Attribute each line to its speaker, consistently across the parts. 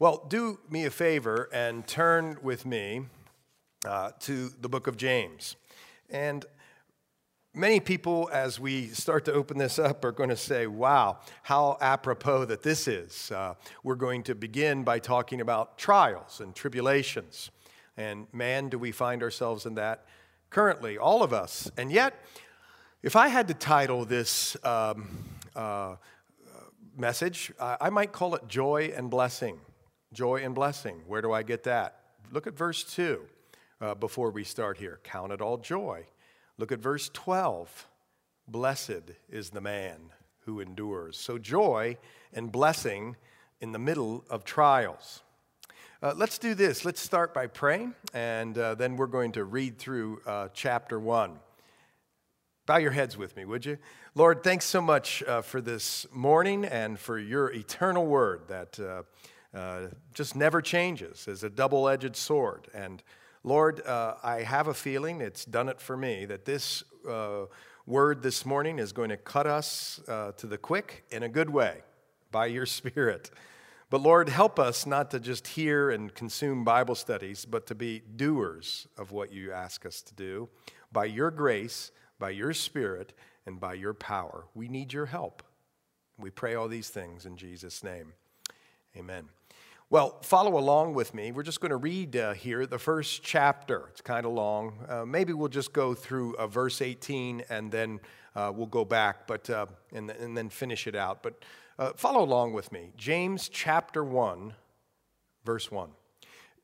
Speaker 1: Well, do me a favor and turn with me uh, to the book of James. And many people, as we start to open this up, are going to say, wow, how apropos that this is. Uh, we're going to begin by talking about trials and tribulations. And man, do we find ourselves in that currently, all of us. And yet, if I had to title this um, uh, message, I might call it Joy and Blessing. Joy and blessing. Where do I get that? Look at verse 2 uh, before we start here. Count it all joy. Look at verse 12. Blessed is the man who endures. So, joy and blessing in the middle of trials. Uh, let's do this. Let's start by praying, and uh, then we're going to read through uh, chapter 1. Bow your heads with me, would you? Lord, thanks so much uh, for this morning and for your eternal word that uh, just never changes as a double edged sword. And Lord, uh, I have a feeling, it's done it for me, that this uh, word this morning is going to cut us uh, to the quick in a good way by your Spirit. But Lord, help us not to just hear and consume Bible studies, but to be doers of what you ask us to do by your grace, by your Spirit, and by your power. We need your help. We pray all these things in Jesus' name. Amen. Well, follow along with me. We're just going to read uh, here the first chapter. It's kind of long. Uh, maybe we'll just go through uh, verse 18 and then uh, we'll go back but, uh, and, and, then finish it out. But uh, follow along with me. James chapter 1, verse 1.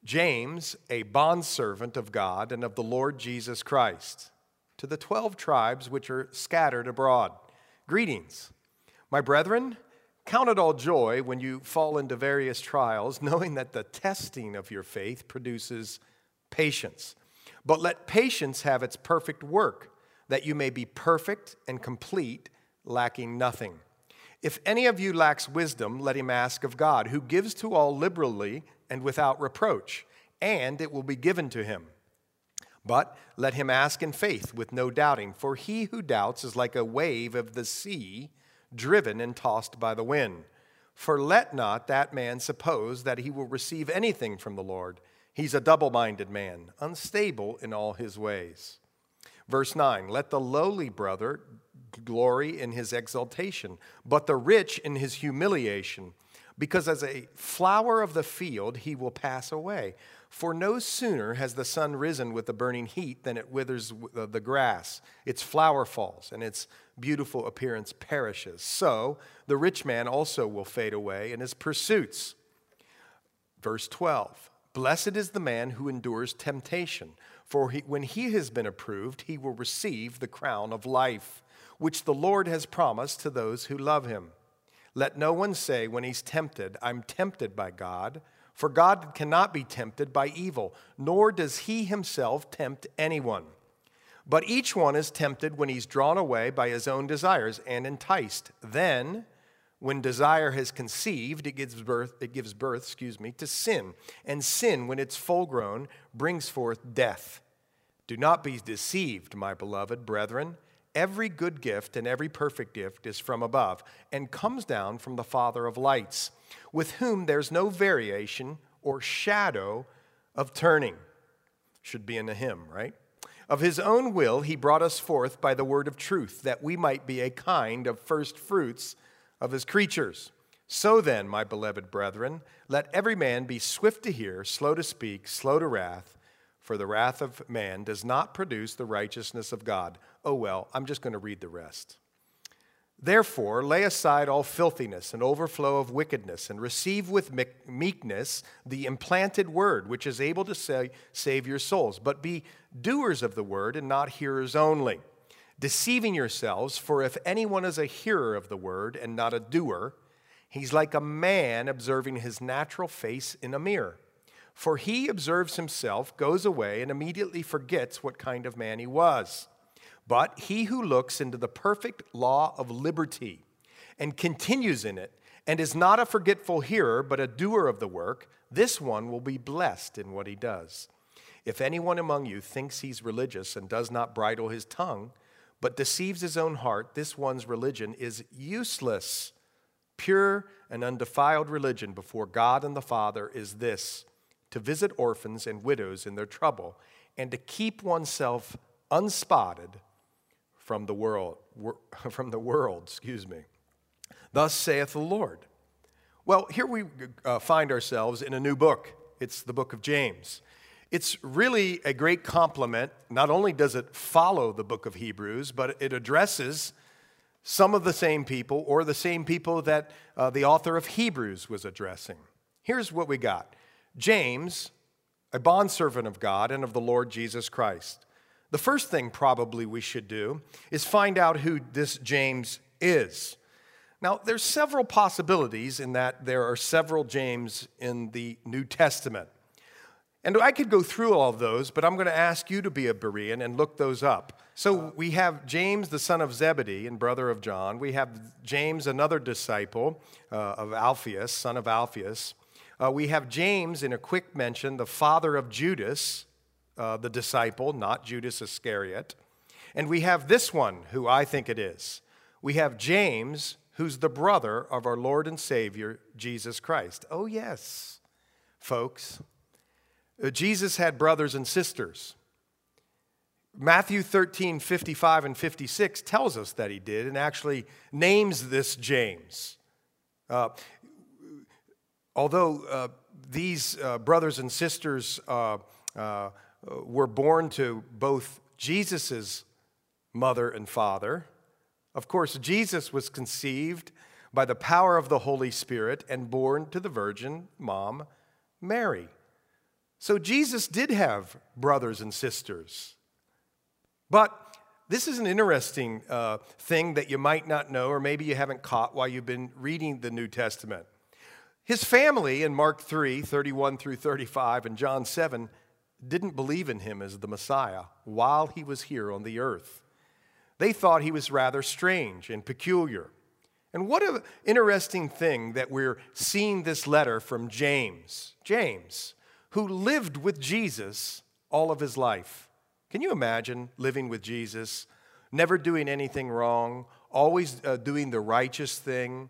Speaker 1: James, a bondservant of God and of the Lord Jesus Christ, to the 12 tribes which are scattered abroad. Greetings. My brethren, Count it all joy when you fall into various trials, knowing that the testing of your faith produces patience. But let patience have its perfect work, that you may be perfect and complete, lacking nothing. If any of you lacks wisdom, let him ask of God, who gives to all liberally and without reproach, and it will be given to him. But let him ask in faith with no doubting, for he who doubts is like a wave of the sea driven and tossed by the wind. For let not that man suppose that he will receive anything from the Lord. He's a double minded man, unstable in all his ways. Verse 9 Let the lowly brother glory in his exaltation, but the rich in his humiliation, because as a flower of the field he will pass away. For no sooner has the sun risen with the burning heat than it withers the grass, its flower falls, and its beautiful appearance perishes. So the rich man also will fade away in his pursuits. Verse 12 Blessed is the man who endures temptation, for he, when he has been approved, he will receive the crown of life, which the Lord has promised to those who love him. Let no one say when he's tempted, I'm tempted by God. For God cannot be tempted by evil, nor does he himself tempt anyone. But each one is tempted when he's drawn away by his own desires and enticed. Then, when desire has conceived, it gives birth, it gives birth, excuse me, to sin. And sin, when it's full grown, brings forth death. Do not be deceived, my beloved brethren. Every good gift and every perfect gift is from above and comes down from the Father of lights with whom there's no variation or shadow of turning. Should be in a hymn, right? Of his own will, he brought us forth by the word of truth, that we might be a kind of first fruits of his creatures. So then, my beloved brethren, let every man be swift to hear, slow to speak, slow to wrath, for the wrath of man does not produce the righteousness of God. Oh, well, I'm just going to read the rest. Therefore, lay aside all filthiness and overflow of wickedness, and receive with meekness the implanted word, which is able to say, save your souls. But be doers of the word and not hearers only, deceiving yourselves. For if anyone is a hearer of the word and not a doer, he's like a man observing his natural face in a mirror. For he observes himself, goes away, and immediately forgets what kind of man he was. But he who looks into the perfect law of liberty and continues in it, and is not a forgetful hearer, but a doer of the work, this one will be blessed in what he does. If anyone among you thinks he's religious and does not bridle his tongue, but deceives his own heart, this one's religion is useless. Pure and undefiled religion before God and the Father is this to visit orphans and widows in their trouble, and to keep oneself unspotted from the world. From the world, excuse me. Thus saith the Lord. Well, here we uh, find ourselves in a new book. It's the book of James. It's really a great compliment. Not only does it follow the book of Hebrews, but it addresses some of the same people or the same people that uh, the author of Hebrews was addressing. Here's what we got James, a bondservant of God and of the Lord Jesus Christ. The first thing probably we should do is find out who this James is. Now, there's several possibilities in that there are several James in the New Testament. And I could go through all of those, but I'm going to ask you to be a Berean and look those up. So we have James, the son of Zebedee and brother of John. We have James, another disciple uh, of Alphaeus, son of Alphaeus. Uh, we have James, in a quick mention, the father of Judas, uh, the disciple, not Judas Iscariot. And we have this one, who I think it is. We have James, who's the brother of our Lord and Savior, Jesus Christ. Oh, yes, folks. Uh, Jesus had brothers and sisters. Matthew 13, 55 and 56 tells us that he did and actually names this James. Uh, although uh, these uh, brothers and sisters uh, uh, were born to both Jesus' mother and father, of course, Jesus was conceived by the power of the Holy Spirit and born to the virgin mom, Mary. So Jesus did have brothers and sisters. But this is an interesting uh, thing that you might not know, or maybe you haven't caught while you've been reading the New Testament. His family in Mark 3, 31 through 35, and John 7 didn't believe in him as the Messiah while he was here on the earth. They thought he was rather strange and peculiar. And what an interesting thing that we're seeing this letter from James. James, who lived with Jesus all of his life. Can you imagine living with Jesus, never doing anything wrong, always uh, doing the righteous thing?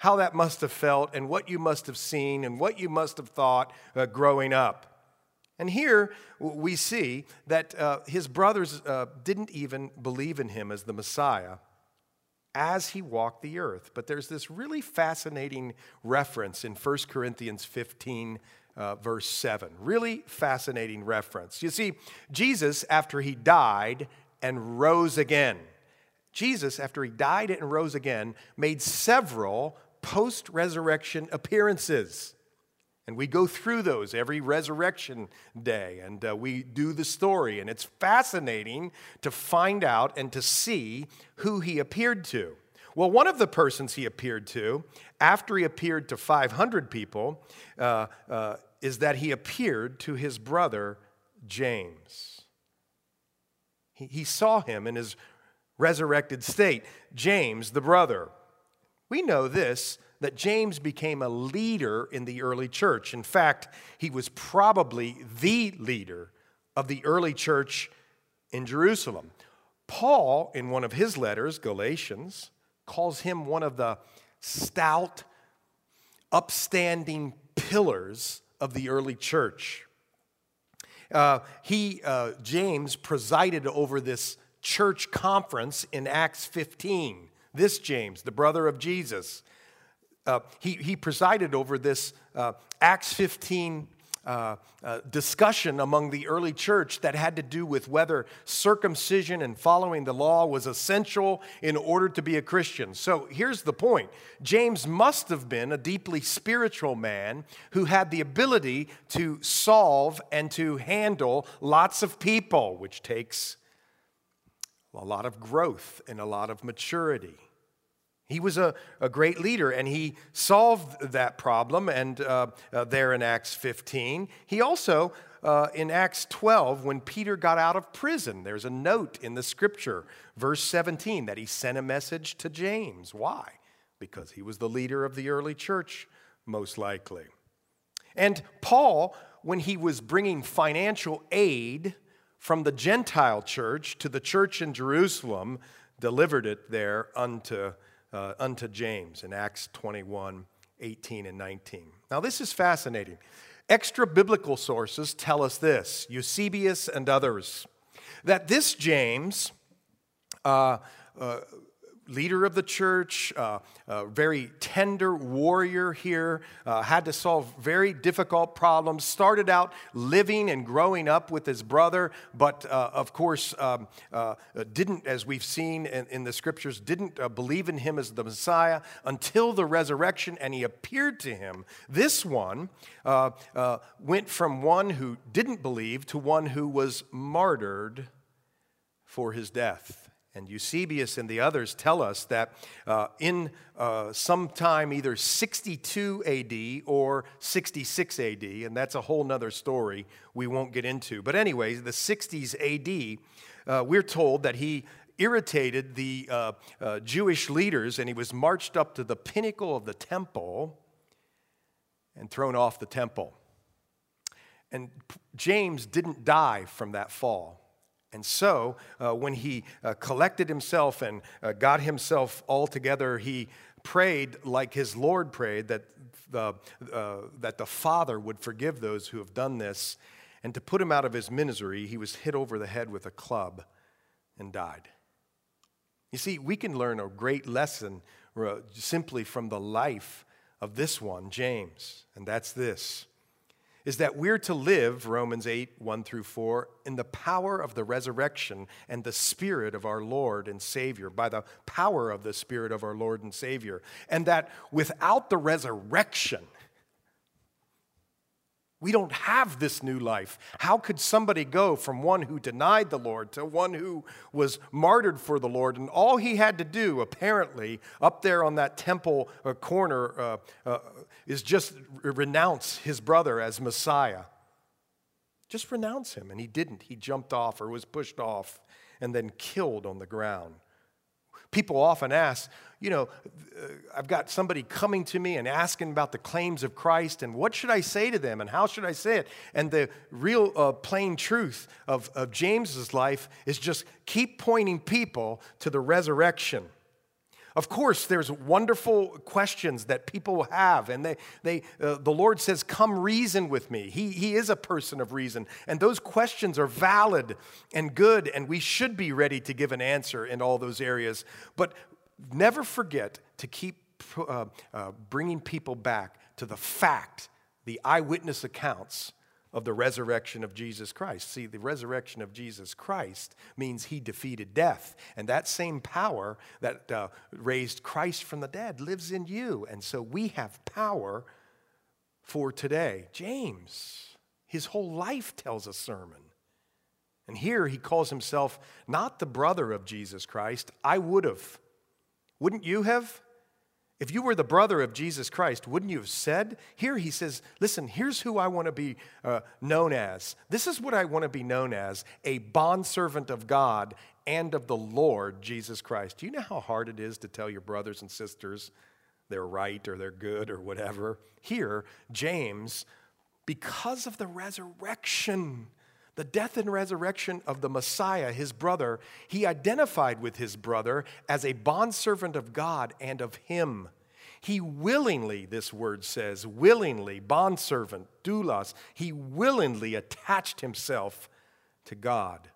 Speaker 1: how that must have felt and what you must have seen and what you must have thought uh, growing up. And here we see that uh, his brothers uh, didn't even believe in him as the Messiah as he walked the earth. But there's this really fascinating reference in 1 Corinthians 15. Uh, verse 7. Really fascinating reference. You see, Jesus, after he died and rose again, Jesus, after he died and rose again, made several post resurrection appearances. And we go through those every resurrection day and uh, we do the story. And it's fascinating to find out and to see who he appeared to. Well, one of the persons he appeared to, after he appeared to 500 people, uh, uh, is that he appeared to his brother James. He, he saw him in his resurrected state. James, the brother, we know this that James became a leader in the early church. In fact, he was probably the leader of the early church in Jerusalem. Paul, in one of his letters, Galatians, calls him one of the stout, upstanding pillars of the early church. Uh, he, uh, James, presided over this church conference in Acts 15. This James, the brother of Jesus, uh, he, he presided over this uh, Acts 15 uh, uh, discussion among the early church that had to do with whether circumcision and following the law was essential in order to be a Christian. So here's the point James must have been a deeply spiritual man who had the ability to solve and to handle lots of people, which takes a lot of growth and a lot of maturity. He was a, a great leader and he solved that problem. And uh, uh, there in Acts 15, he also, uh, in Acts 12, when Peter got out of prison, there's a note in the scripture, verse 17, that he sent a message to James. Why? Because he was the leader of the early church, most likely. And Paul, when he was bringing financial aid from the Gentile church to the church in Jerusalem, delivered it there unto uh, unto James in Acts 21 18 and 19. Now, this is fascinating. Extra biblical sources tell us this Eusebius and others that this James, uh, uh, leader of the church, uh, very tender warrior here, uh, had to solve very difficult problems, started out living and growing up with his brother, but uh, of course um, uh, didn't, as we've seen in, in the scriptures, didn't uh, believe in him as the Messiah until the resurrection, and he appeared to him. This one uh, went from one who didn't believe to one who was martyred for his death. And Eusebius and the others tell us that uh, in uh, sometime either 62 AD or 66 AD, and that's a whole nother story we won't get into. But, anyways, the 60s AD, uh, we're told that he irritated the uh, uh, Jewish leaders and he was marched up to the pinnacle of the temple and thrown off the temple. And James didn't die from that fall. And so, uh, when he uh, collected himself and uh, got himself all together, he prayed like his Lord prayed that the, uh, that the Father would forgive those who have done this. And to put him out of his misery, he was hit over the head with a club and died. You see, we can learn a great lesson uh, simply from the life of this one, James, and that's this is that we're to live, Romans 8, 1 through 4, in the power of the resurrection and the Spirit of our Lord and Savior, by the power of the Spirit of our Lord and Savior. And that without the resurrection, we don't have this new life. How could somebody go from one who denied the Lord to one who was martyred for the Lord? And all he had to do, apparently, up there on that temple uh, corner, uh, uh, is just renounce his brother as Messiah. Just renounce him. And he didn't. He jumped off or was pushed off and then killed on the ground. People often ask, you know, uh, I've got somebody coming to me and asking about the claims of Christ, and what should I say to them, and how should I say it? And the real uh, plain truth of, of James's life is just keep pointing people to the resurrection. Of course, there's wonderful questions that people have, and they, they, uh, the Lord says, Come reason with me. He, he is a person of reason. And those questions are valid and good, and we should be ready to give an answer in all those areas. But never forget to keep uh, uh, bringing people back to the fact, the eyewitness accounts of the resurrection of Jesus Christ. See, the resurrection of Jesus Christ means he defeated death. And that same power that uh, raised Christ from the dead lives in you. And so we have power for today. James, his whole life tells a sermon. And here he calls himself not the brother of Jesus Christ. I would have. Wouldn't you have? If you were the brother of Jesus Christ, wouldn't you have said? Here he says, Listen, here's who I want to be uh, known as. This is what I want to be known as a bondservant of God and of the Lord Jesus Christ. Do you know how hard it is to tell your brothers and sisters they're right or they're good or whatever? Here, James, because of the resurrection, the death and resurrection of the Messiah, his brother, he identified with his brother as a bondservant of God and of him. He willingly, this word says, willingly, bondservant, doulos, he willingly attached himself to God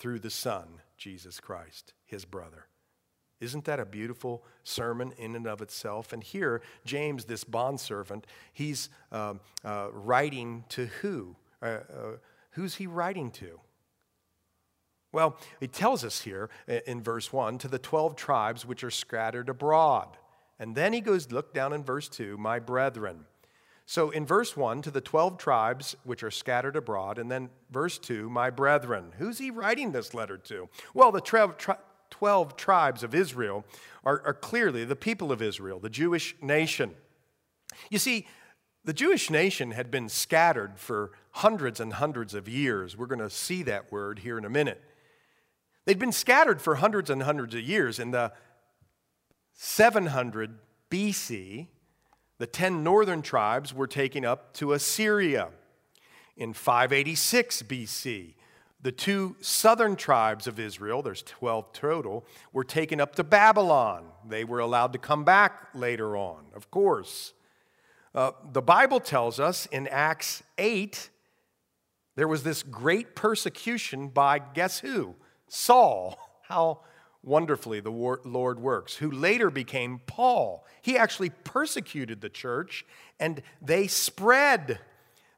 Speaker 1: through the Son, Jesus Christ, his brother. Isn't that a beautiful sermon in and of itself? And here, James, this bondservant, he's um, uh, writing to who? Uh, uh, Who's he writing to? Well, he tells us here uh, in verse 1 to the 12 tribes which are scattered abroad. And then he goes, look down in verse 2, my brethren. So in verse 1, to the 12 tribes which are scattered abroad, and then verse 2, my brethren. Who's he writing this letter to? Well, the 12 tribes of Israel are, are clearly the people of Israel, the Jewish nation. You see, the Jewish nation had been scattered for hundreds and hundreds of years. We're going to see that word here in a minute. They'd been scattered for hundreds and hundreds of years. In the 700 BC, the 10 northern tribes were taken up to Assyria. In 586 BC, the two southern tribes of Israel, there's 12 total, were taken up to Babylon. They were allowed to come back later on, of course. Uh, the Bible tells us in Acts 8, there was this great persecution by guess who? Saul. How wonderfully the Lord works, who later became Paul. He actually persecuted the church and they spread,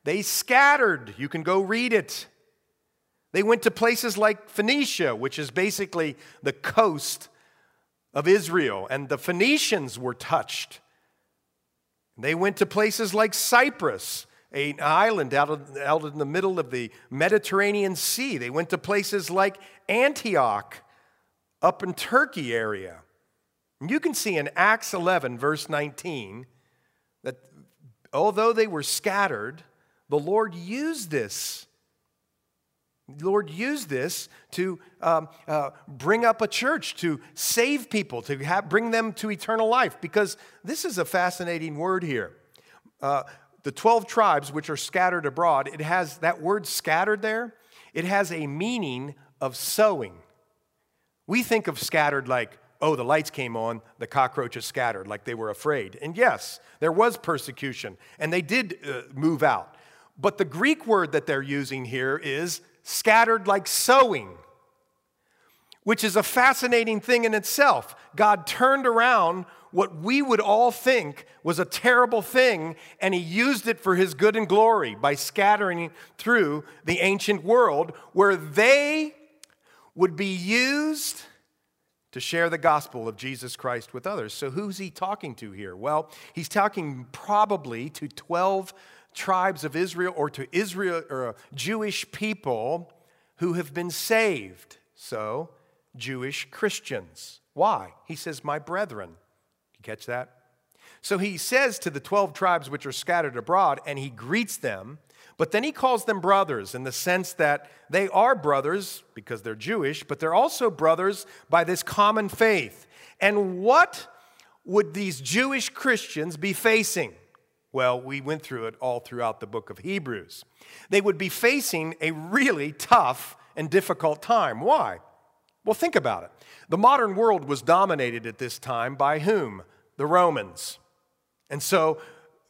Speaker 1: they scattered. You can go read it. They went to places like Phoenicia, which is basically the coast of Israel, and the Phoenicians were touched. They went to places like Cyprus, an island out, of, out in the middle of the Mediterranean Sea. They went to places like Antioch, up in Turkey area. And you can see in Acts 11, verse 19, that although they were scattered, the Lord used this. The Lord used this to um, uh, bring up a church, to save people, to have, bring them to eternal life, because this is a fascinating word here. Uh, the 12 tribes which are scattered abroad, it has that word scattered there, it has a meaning of sowing. We think of scattered like, oh, the lights came on, the cockroaches scattered, like they were afraid. And yes, there was persecution, and they did uh, move out. But the Greek word that they're using here is scattered like sowing, which is a fascinating thing in itself. God turned around what we would all think was a terrible thing, and he used it for his good and glory by scattering through the ancient world where they would be used to share the gospel of Jesus Christ with others. So, who's he talking to here? Well, he's talking probably to 12 tribes of Israel or to Israel or uh, Jewish people who have been saved. So, Jewish Christians. Why? He says, My brethren. Catch that? So he says to the 12 tribes which are scattered abroad, and he greets them but then he calls them brothers in the sense that they are brothers because they're Jewish, but they're also brothers by this common faith. And what would these Jewish Christians be facing? Well, we went through it all throughout the book of Hebrews. They would be facing a really tough and difficult time. Why? Well, think about it. The modern world was dominated at this time by whom? The Romans. And so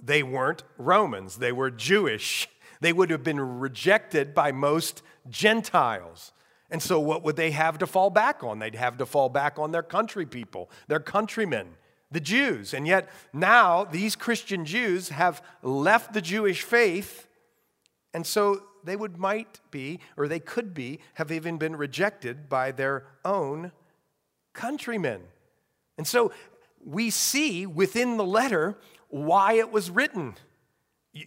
Speaker 1: they weren't Romans, they were Jewish. They would have been rejected by most Gentiles. And so, what would they have to fall back on? They'd have to fall back on their country people, their countrymen, the Jews. And yet, now these Christian Jews have left the Jewish faith, and so they would, might be, or they could be, have even been rejected by their own countrymen. And so, we see within the letter why it was written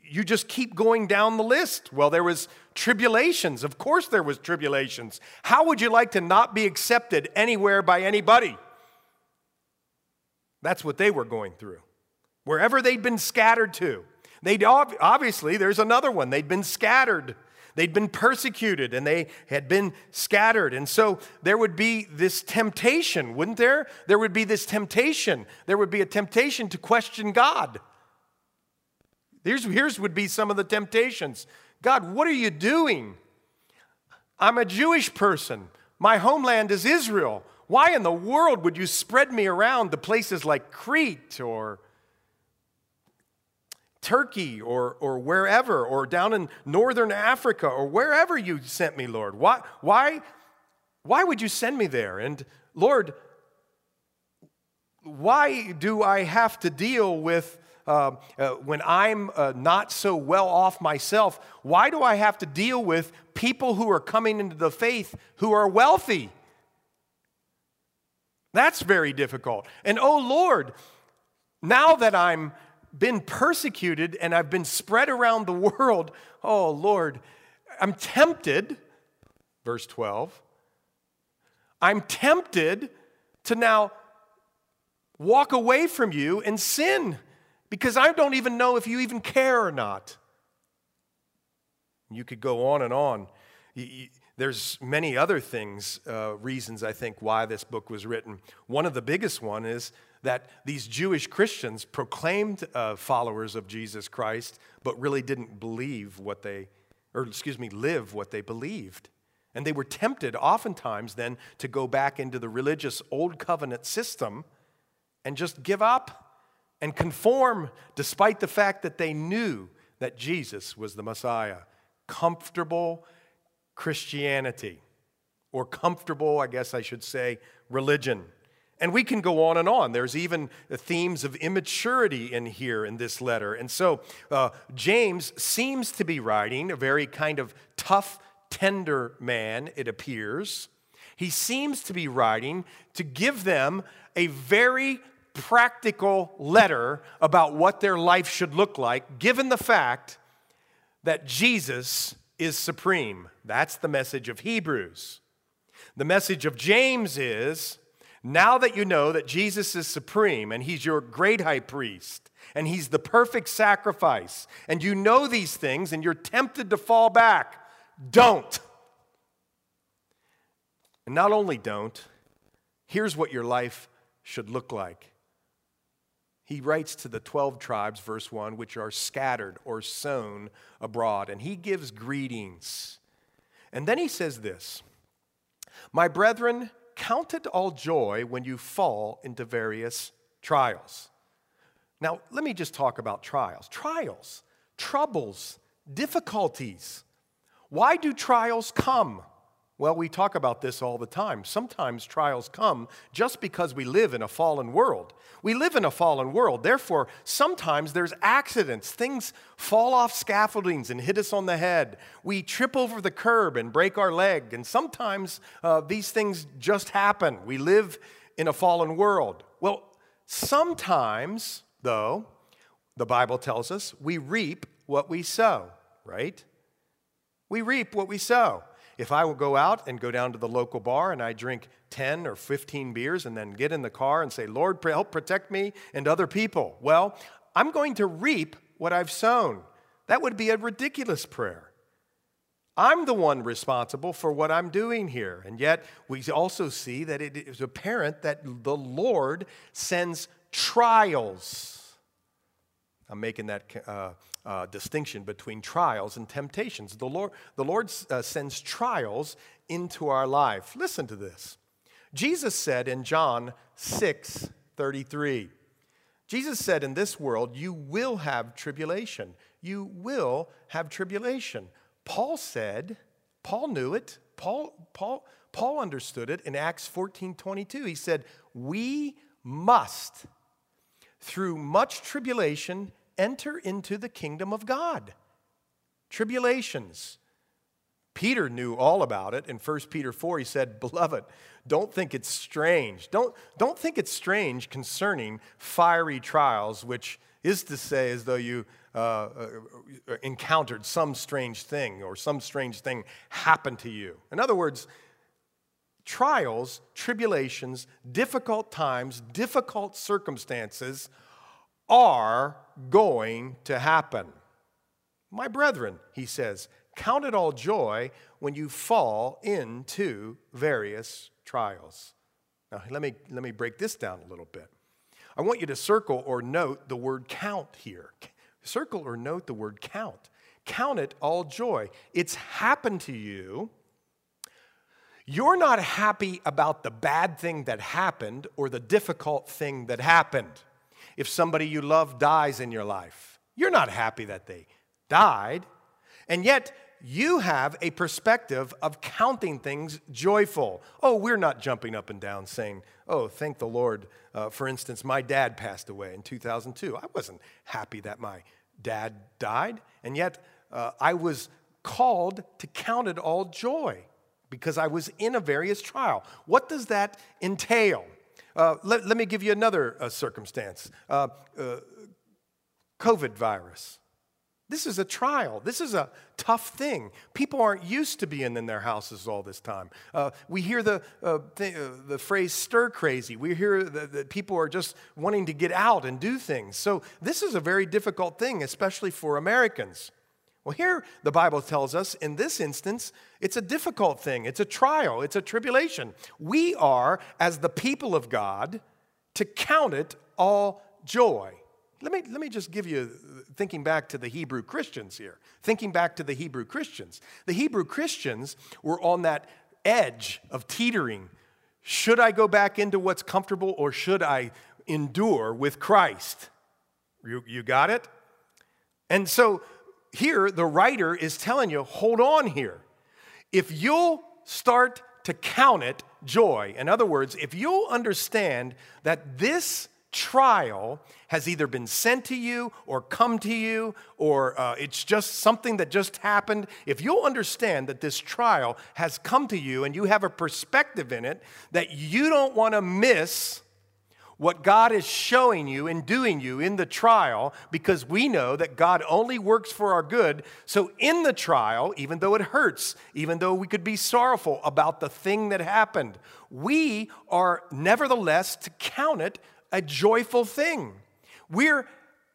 Speaker 1: you just keep going down the list. Well, there was tribulations. Of course there was tribulations. How would you like to not be accepted anywhere by anybody? That's what they were going through. Wherever they'd been scattered to. They'd obviously there's another one. They'd been scattered. They'd been persecuted and they had been scattered. And so there would be this temptation, wouldn't there? There would be this temptation. There would be a temptation to question God. Here's, here's would be some of the temptations God, what are you doing? I'm a Jewish person. My homeland is Israel. Why in the world would you spread me around to places like Crete or Turkey or, or wherever, or down in northern Africa or wherever you sent me, Lord? Why, why, why would you send me there? And Lord, why do I have to deal with uh, uh, when I'm uh, not so well off myself, why do I have to deal with people who are coming into the faith who are wealthy? That's very difficult. And oh Lord, now that I'm been persecuted and I've been spread around the world, oh Lord, I'm tempted, verse 12, I'm tempted to now walk away from you and sin because I don't even know if you even care or not. You could go on and on. There's many other things, uh, reasons I think why this book was written. One of the biggest one is that these Jewish Christians proclaimed uh, followers of Jesus Christ, but really didn't believe what they, or excuse me, live what they believed. And they were tempted oftentimes then to go back into the religious old covenant system and just give up and conform despite the fact that they knew that Jesus was the Messiah. Comfortable Christianity, or comfortable, I guess I should say, religion. And we can go on and on. There's even themes of immaturity in here in this letter. And so uh, James seems to be writing a very kind of tough, tender man, it appears. He seems to be writing to give them a very practical letter about what their life should look like, given the fact that Jesus is supreme. That's the message of Hebrews. The message of James is now that you know that Jesus is supreme and he's your great high priest and he's the perfect sacrifice, and you know these things and you're tempted to fall back, don't. And not only don't, here's what your life should look like. He writes to the 12 tribes, verse 1, which are scattered or sown abroad, and he gives greetings. And then he says this My brethren, Count it all joy when you fall into various trials. Now, let me just talk about trials. Trials, troubles, difficulties. Why do trials come? Well, we talk about this all the time. Sometimes trials come just because we live in a fallen world. We live in a fallen world. Therefore, sometimes there's accidents. Things fall off scaffoldings and hit us on the head. We trip over the curb and break our leg. And sometimes uh, these things just happen. We live in a fallen world. Well, sometimes, though, the Bible tells us we reap what we sow, right? We reap what we sow. If I will go out and go down to the local bar and I drink 10 or 15 beers and then get in the car and say, Lord, help protect me and other people, well, I'm going to reap what I've sown. That would be a ridiculous prayer. I'm the one responsible for what I'm doing here. And yet, we also see that it is apparent that the Lord sends trials. I'm making that uh, uh, distinction between trials and temptations. The Lord, the Lord uh, sends trials into our life. Listen to this. Jesus said in John 6 33, Jesus said, In this world, you will have tribulation. You will have tribulation. Paul said, Paul knew it. Paul, Paul, Paul understood it in Acts 14 22. He said, We must, through much tribulation, enter into the kingdom of God. Tribulations. Peter knew all about it. In 1 Peter 4, he said, Beloved, don't think it's strange. Don't, don't think it's strange concerning fiery trials, which is to say, as though you uh, uh, encountered some strange thing or some strange thing happened to you. In other words, trials, tribulations, difficult times, difficult circumstances are going to happen. My brethren, he says, count it all joy when you fall into various trials. Now, let me, let me break this down a little bit. I want you to circle or note the word count here. Circle or note the word count. Count it all joy. It's happened to you. You're not happy about the bad thing that happened or the difficult thing that happened if somebody you love dies in your life. You're not happy that they died. And yet, you have a perspective of counting things joyful. Oh, we're not jumping up and down saying, oh, thank the Lord. Uh, for instance, my dad passed away in 2002. I wasn't happy that my dad died, and yet uh, I was called to count it all joy because I was in a various trial. What does that entail? Uh, let, let, me give you another uh, circumstance uh, uh, COVID virus. This is a trial. This is a tough thing. People aren't used to being in their houses all this time. Uh, we hear the, uh, th- the phrase stir crazy. We hear that people are just wanting to get out and do things. So, this is a very difficult thing, especially for Americans. Well, here the Bible tells us in this instance, it's a difficult thing, it's a trial, it's a tribulation. We are, as the people of God, to count it all joy. Let me, let me just give you thinking back to the Hebrew Christians here, thinking back to the Hebrew Christians. The Hebrew Christians were on that edge of teetering. Should I go back into what's comfortable or should I endure with Christ? You, you got it? And so here, the writer is telling you hold on here. If you'll start to count it joy, in other words, if you'll understand that this trial has either been sent to you or come to you or uh, it's just something that just happened, if you'll understand that this trial has come to you and you have a perspective in it that you don't want to miss what God is showing you and doing you in the trial because we know that God only works for our good. So, in the trial, even though it hurts, even though we could be sorrowful about the thing that happened, we are nevertheless to count it a joyful thing. We're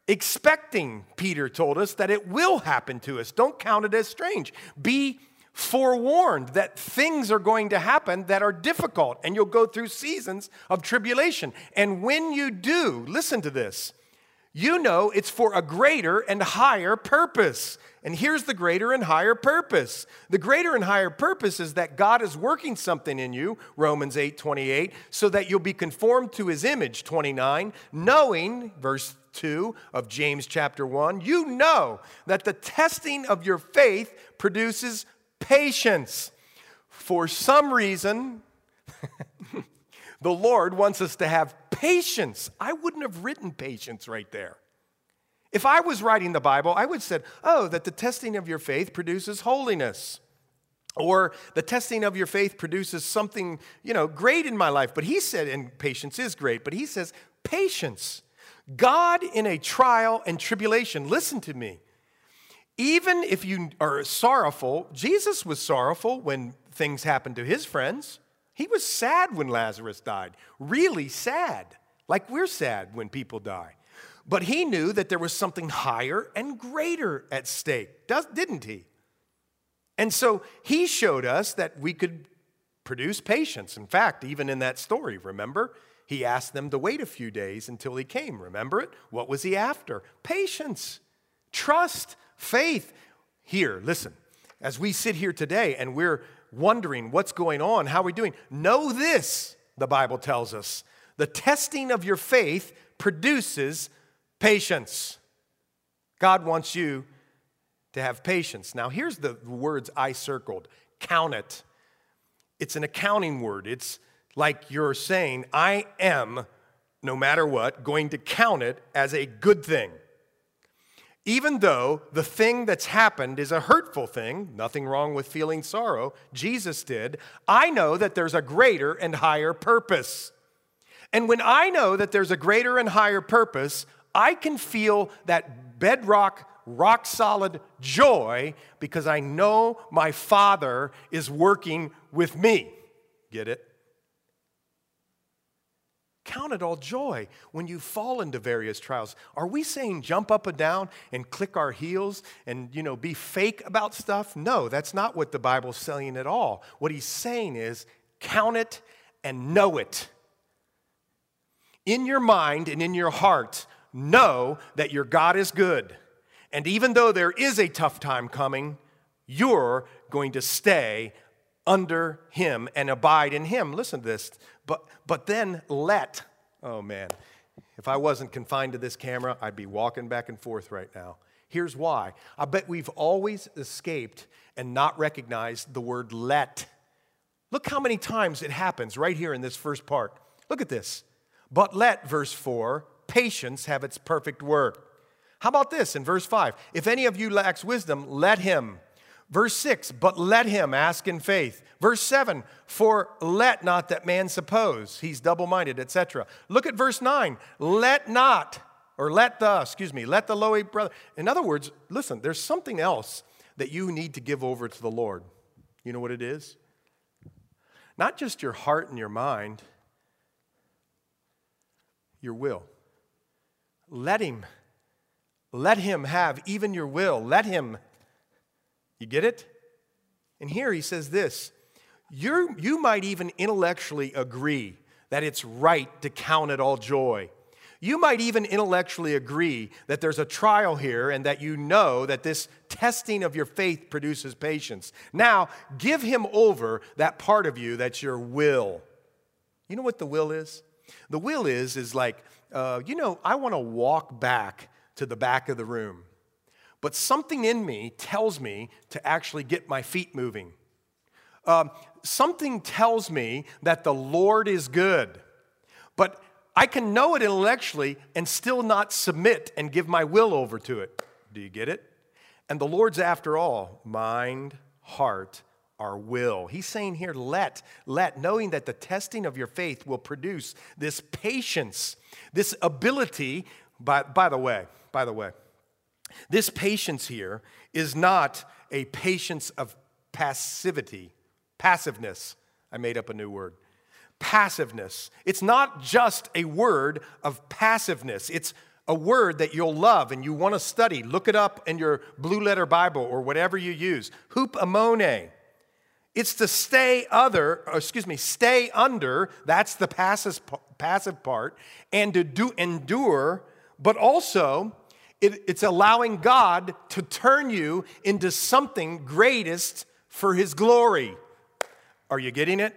Speaker 1: expecting, Peter told us, that it will happen to us. Don't count it as strange. Be forewarned that things are going to happen that are difficult and you'll go through seasons of tribulation. And when you do, listen to this, you know it's for a greater and higher purpose. And here's the greater and higher purpose. The greater and higher purpose is that God is working something in you, Romans 8 28, so that you'll be conformed to his image, 29, knowing, verse 2 of James chapter 1, you know that the testing of your faith produces patience. For some reason, the Lord wants us to have patience. I wouldn't have written patience right there. If I was writing the Bible, I would have said, oh, that the testing of your faith produces holiness. Or the testing of your faith produces something, you know, great in my life. But he said, and patience is great, but he says, patience. God in a trial and tribulation, listen to me. Even if you are sorrowful, Jesus was sorrowful when things happened to his friends. He was sad when Lazarus died, really sad, like we're sad when people die. But he knew that there was something higher and greater at stake, didn't he? And so he showed us that we could produce patience. In fact, even in that story, remember? He asked them to wait a few days until he came. Remember it? What was he after? Patience, trust, Faith, here, listen, as we sit here today and we're wondering what's going on, how are we doing, know this, the Bible tells us. The testing of your faith produces patience. God wants you to have patience. Now, here's the words I circled count it. It's an accounting word. It's like you're saying, I am, no matter what, going to count it as a good thing. Even though the thing that's happened is a hurtful thing, nothing wrong with feeling sorrow, Jesus did, I know that there's a greater and higher purpose. And when I know that there's a greater and higher purpose, I can feel that bedrock, rock solid joy because I know my Father is working with me. Get it? Count it all joy when you fall into various trials. Are we saying jump up and down and click our heels and you know be fake about stuff? No, that's not what the Bible's saying at all. What he's saying is count it and know it. In your mind and in your heart, know that your God is good. And even though there is a tough time coming, you're going to stay under him and abide in him. Listen to this. But, but then let, oh man, if I wasn't confined to this camera, I'd be walking back and forth right now. Here's why. I bet we've always escaped and not recognized the word let. Look how many times it happens right here in this first part. Look at this. But let, verse 4, patience have its perfect work. How about this in verse 5? If any of you lacks wisdom, let him Verse 6, but let him ask in faith. Verse 7, for let not that man suppose he's double minded, etc. Look at verse 9, let not, or let the, excuse me, let the lowly brother. In other words, listen, there's something else that you need to give over to the Lord. You know what it is? Not just your heart and your mind, your will. Let him, let him have even your will. Let him you get it? And here he says this you you might even intellectually agree that it's right to count it all joy. You might even intellectually agree that there's a trial here and that you know that this testing of your faith produces patience. Now, give him over that part of you that's your will. You know what the will is? The will is, is like, uh, you know, I want to walk back to the back of the room, but something in me tells me to actually get my feet moving. Um, something tells me that the Lord is good, but I can know it intellectually and still not submit and give my will over to it. Do you get it? And the Lord's after all mind, heart, our will. He's saying here, let, let, knowing that the testing of your faith will produce this patience, this ability. By, by the way, by the way, this patience here is not a patience of passivity, passiveness. I made up a new word passiveness. It's not just a word of passiveness, it's a word that you'll love and you want to study. Look it up in your blue letter Bible or whatever you use. Hupomone. It's to stay other, excuse me, stay under, that's the passive, passive part, and to do endure, but also it, it's allowing God to turn you into something greatest for his glory. Are you getting it?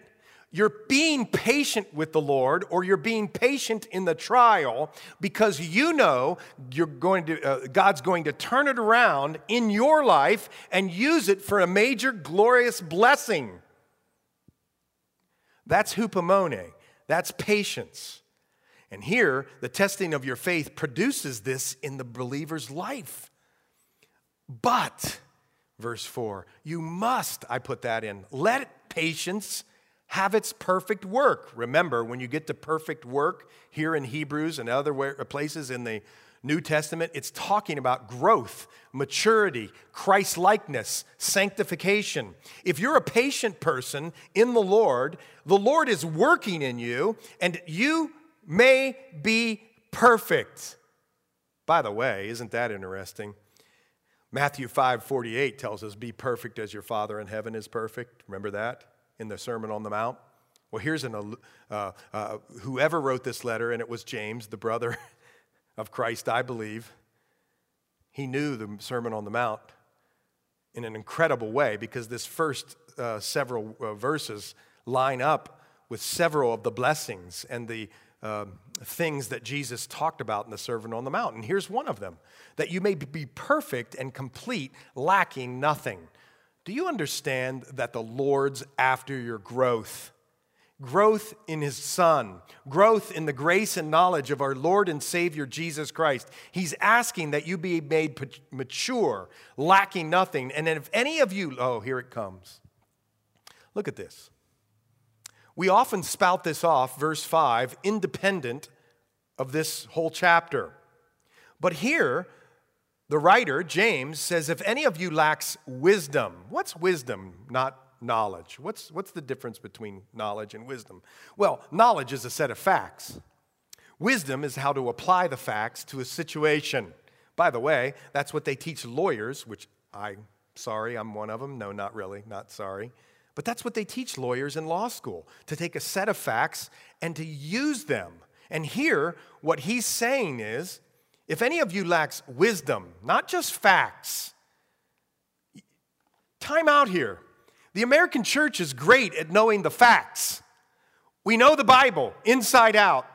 Speaker 1: You're being patient with the Lord, or you're being patient in the trial because you know you're going to, uh, God's going to turn it around in your life and use it for a major glorious blessing. That's hupomone. That's patience. And here, the testing of your faith produces this in the believer's life. But, verse 4, you must, I put that in, let patience have its perfect work. Remember, when you get to perfect work here in Hebrews and other places in the New Testament, it's talking about growth, maturity, Christ likeness, sanctification. If you're a patient person in the Lord, the Lord is working in you, and you may be perfect. By the way, isn't that interesting? Matthew 5 48 tells us, Be perfect as your Father in heaven is perfect. Remember that? in the Sermon on the Mount? Well, here's an, uh, uh, whoever wrote this letter, and it was James, the brother of Christ, I believe. He knew the Sermon on the Mount in an incredible way because this first uh, several uh, verses line up with several of the blessings and the um, things that Jesus talked about in the Sermon on the Mount. And here's one of them that you may be perfect and complete, lacking nothing. Do you understand that the Lord's after your growth? Growth in His Son, growth in the grace and knowledge of our Lord and Savior Jesus Christ. He's asking that you be made mature, lacking nothing. And if any of you, oh, here it comes. Look at this. We often spout this off, verse 5, independent of this whole chapter. But here, the writer, James, says, If any of you lacks wisdom, what's wisdom, not knowledge? What's, what's the difference between knowledge and wisdom? Well, knowledge is a set of facts, wisdom is how to apply the facts to a situation. By the way, that's what they teach lawyers, which I, sorry, I'm one of them. No, not really, not sorry. But that's what they teach lawyers in law school to take a set of facts and to use them. And here, what he's saying is if any of you lacks wisdom, not just facts, time out here. The American church is great at knowing the facts. We know the Bible inside out.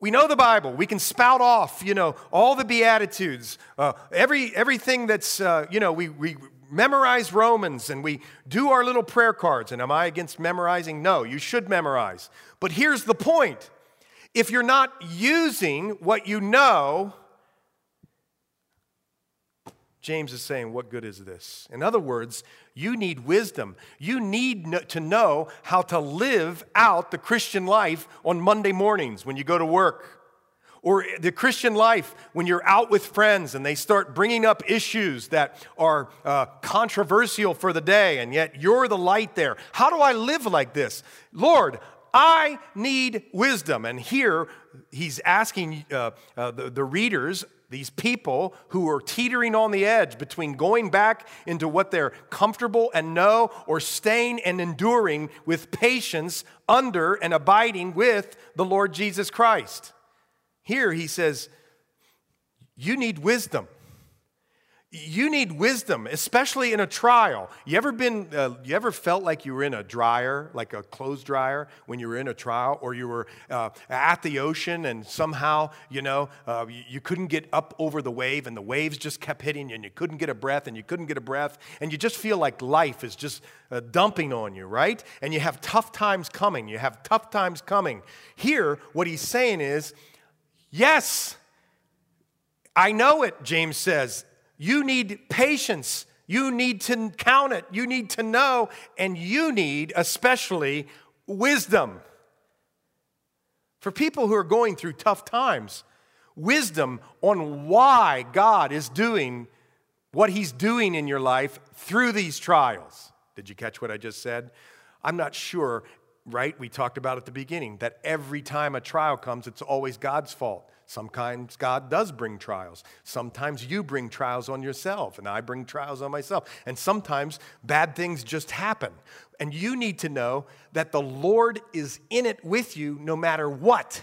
Speaker 1: We know the Bible. We can spout off, you know, all the Beatitudes, uh, every, everything that's, uh, you know, we, we memorize Romans and we do our little prayer cards. And am I against memorizing? No, you should memorize. But here's the point if you're not using what you know, James is saying, What good is this? In other words, you need wisdom. You need to know how to live out the Christian life on Monday mornings when you go to work. Or the Christian life when you're out with friends and they start bringing up issues that are uh, controversial for the day, and yet you're the light there. How do I live like this? Lord, I need wisdom. And here he's asking uh, uh, the, the readers, these people who are teetering on the edge between going back into what they're comfortable and know or staying and enduring with patience under and abiding with the Lord Jesus Christ. Here he says, You need wisdom. You need wisdom, especially in a trial. You ever been, uh, you ever felt like you were in a dryer, like a clothes dryer, when you were in a trial, or you were uh, at the ocean and somehow, you know, uh, you, you, couldn't get up over the wave and the waves just kept hitting you and you couldn't get a breath and you couldn't get a breath and you just feel like life is just uh, dumping on you, right? And you have tough times coming. You have tough times coming. Here, what he's saying is, yes, I know it, James says. You need patience. You need to count it. You need to know. And you need, especially, wisdom. For people who are going through tough times, wisdom on why God is doing what He's doing in your life through these trials. Did you catch what I just said? I'm not sure, right? We talked about at the beginning that every time a trial comes, it's always God's fault. Sometimes God does bring trials. Sometimes you bring trials on yourself, and I bring trials on myself. And sometimes bad things just happen. And you need to know that the Lord is in it with you no matter what.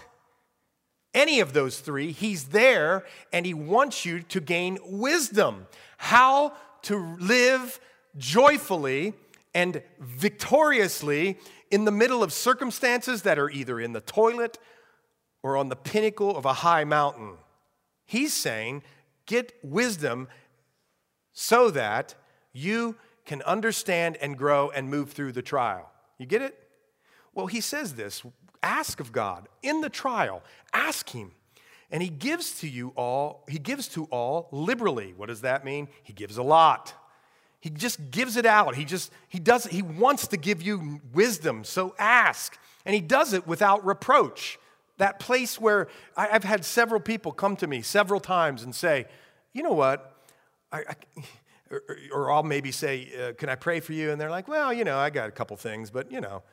Speaker 1: Any of those three, He's there and He wants you to gain wisdom. How to live joyfully and victoriously in the middle of circumstances that are either in the toilet or on the pinnacle of a high mountain. He's saying, get wisdom so that you can understand and grow and move through the trial. You get it? Well, he says this ask of God in the trial, ask him. And he gives to you all, he gives to all liberally. What does that mean? He gives a lot. He just gives it out. He just, he does, he wants to give you wisdom, so ask. And he does it without reproach. That place where I, have had several people come to me several times and say, you know what? I, I, or, or, I'll maybe say, uh, can I pray for you? And they're like, well, you know, I got a couple things, but, you know,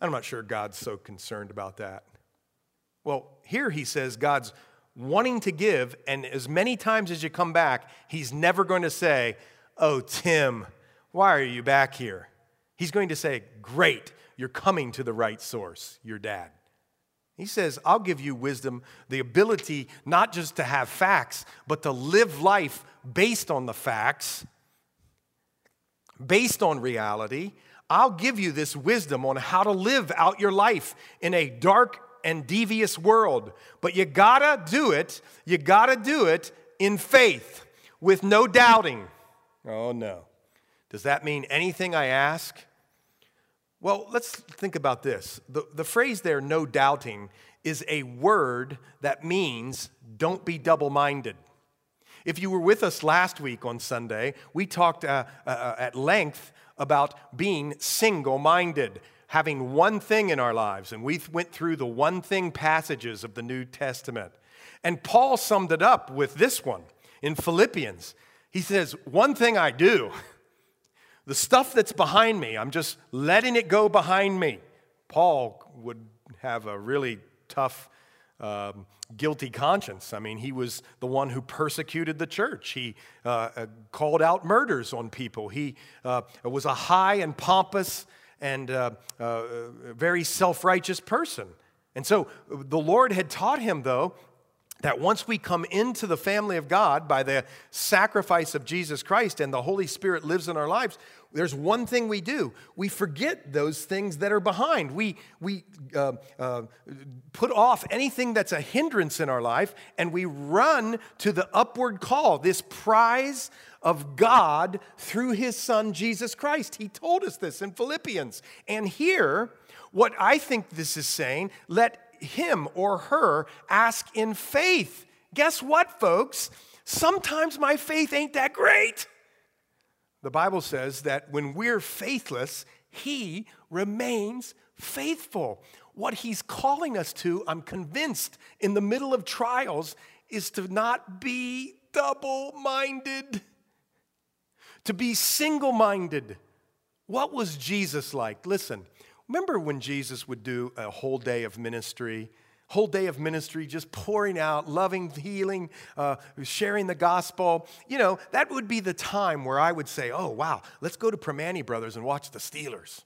Speaker 1: I'm not sure God's so concerned about that. Well, here he says God's wanting to give, and as many times as you come back, he's never going to say, oh, Tim, why are you back here? He's going to say, great, you're coming to the right source, your dad. He says, I'll give you wisdom, the ability not just to have facts, but to live life based on the facts, based on reality. I'll give you this wisdom on how to live out your life in a dark and devious world. But you gotta do it, you gotta do it in faith with no doubting. Oh no. Does that mean anything I ask? Well, let's think about this. The, the phrase there, no doubting, is a word that means don't be double minded. If you were with us last week on Sunday, we talked uh, uh, uh at length about being single minded, having one thing in our lives. And we went through the one thing passages of the New Testament. And Paul summed it up with this one in Philippians. He says, One thing I do. The stuff that's behind me, I'm just letting it go behind me. Paul would have a really tough, um, guilty conscience. I mean, he was the one who persecuted the church. He uh, uh, called out murders on people. He uh, was a high and pompous and uh, uh, very self righteous person. And so the Lord had taught him, though, that once we come into the family of God by the sacrifice of Jesus Christ and the Holy Spirit lives in our lives, there's one thing we do. We forget those things that are behind. We, we uh, uh, put off anything that's a hindrance in our life and we run to the upward call, this prize of God through his son Jesus Christ. He told us this in Philippians. And here, what I think this is saying, let him or her ask in faith. Guess what, folks? Sometimes my faith ain't that great. The Bible says that when we're faithless, he remains faithful. What he's calling us to, I'm convinced, in the middle of trials, is to not be double minded, to be single minded. What was Jesus like? Listen, Remember when Jesus would do a whole day of ministry? Whole day of ministry, just pouring out, loving, healing, uh, sharing the gospel. You know, that would be the time where I would say, oh, wow, let's go to Primanti Brothers and watch the Steelers.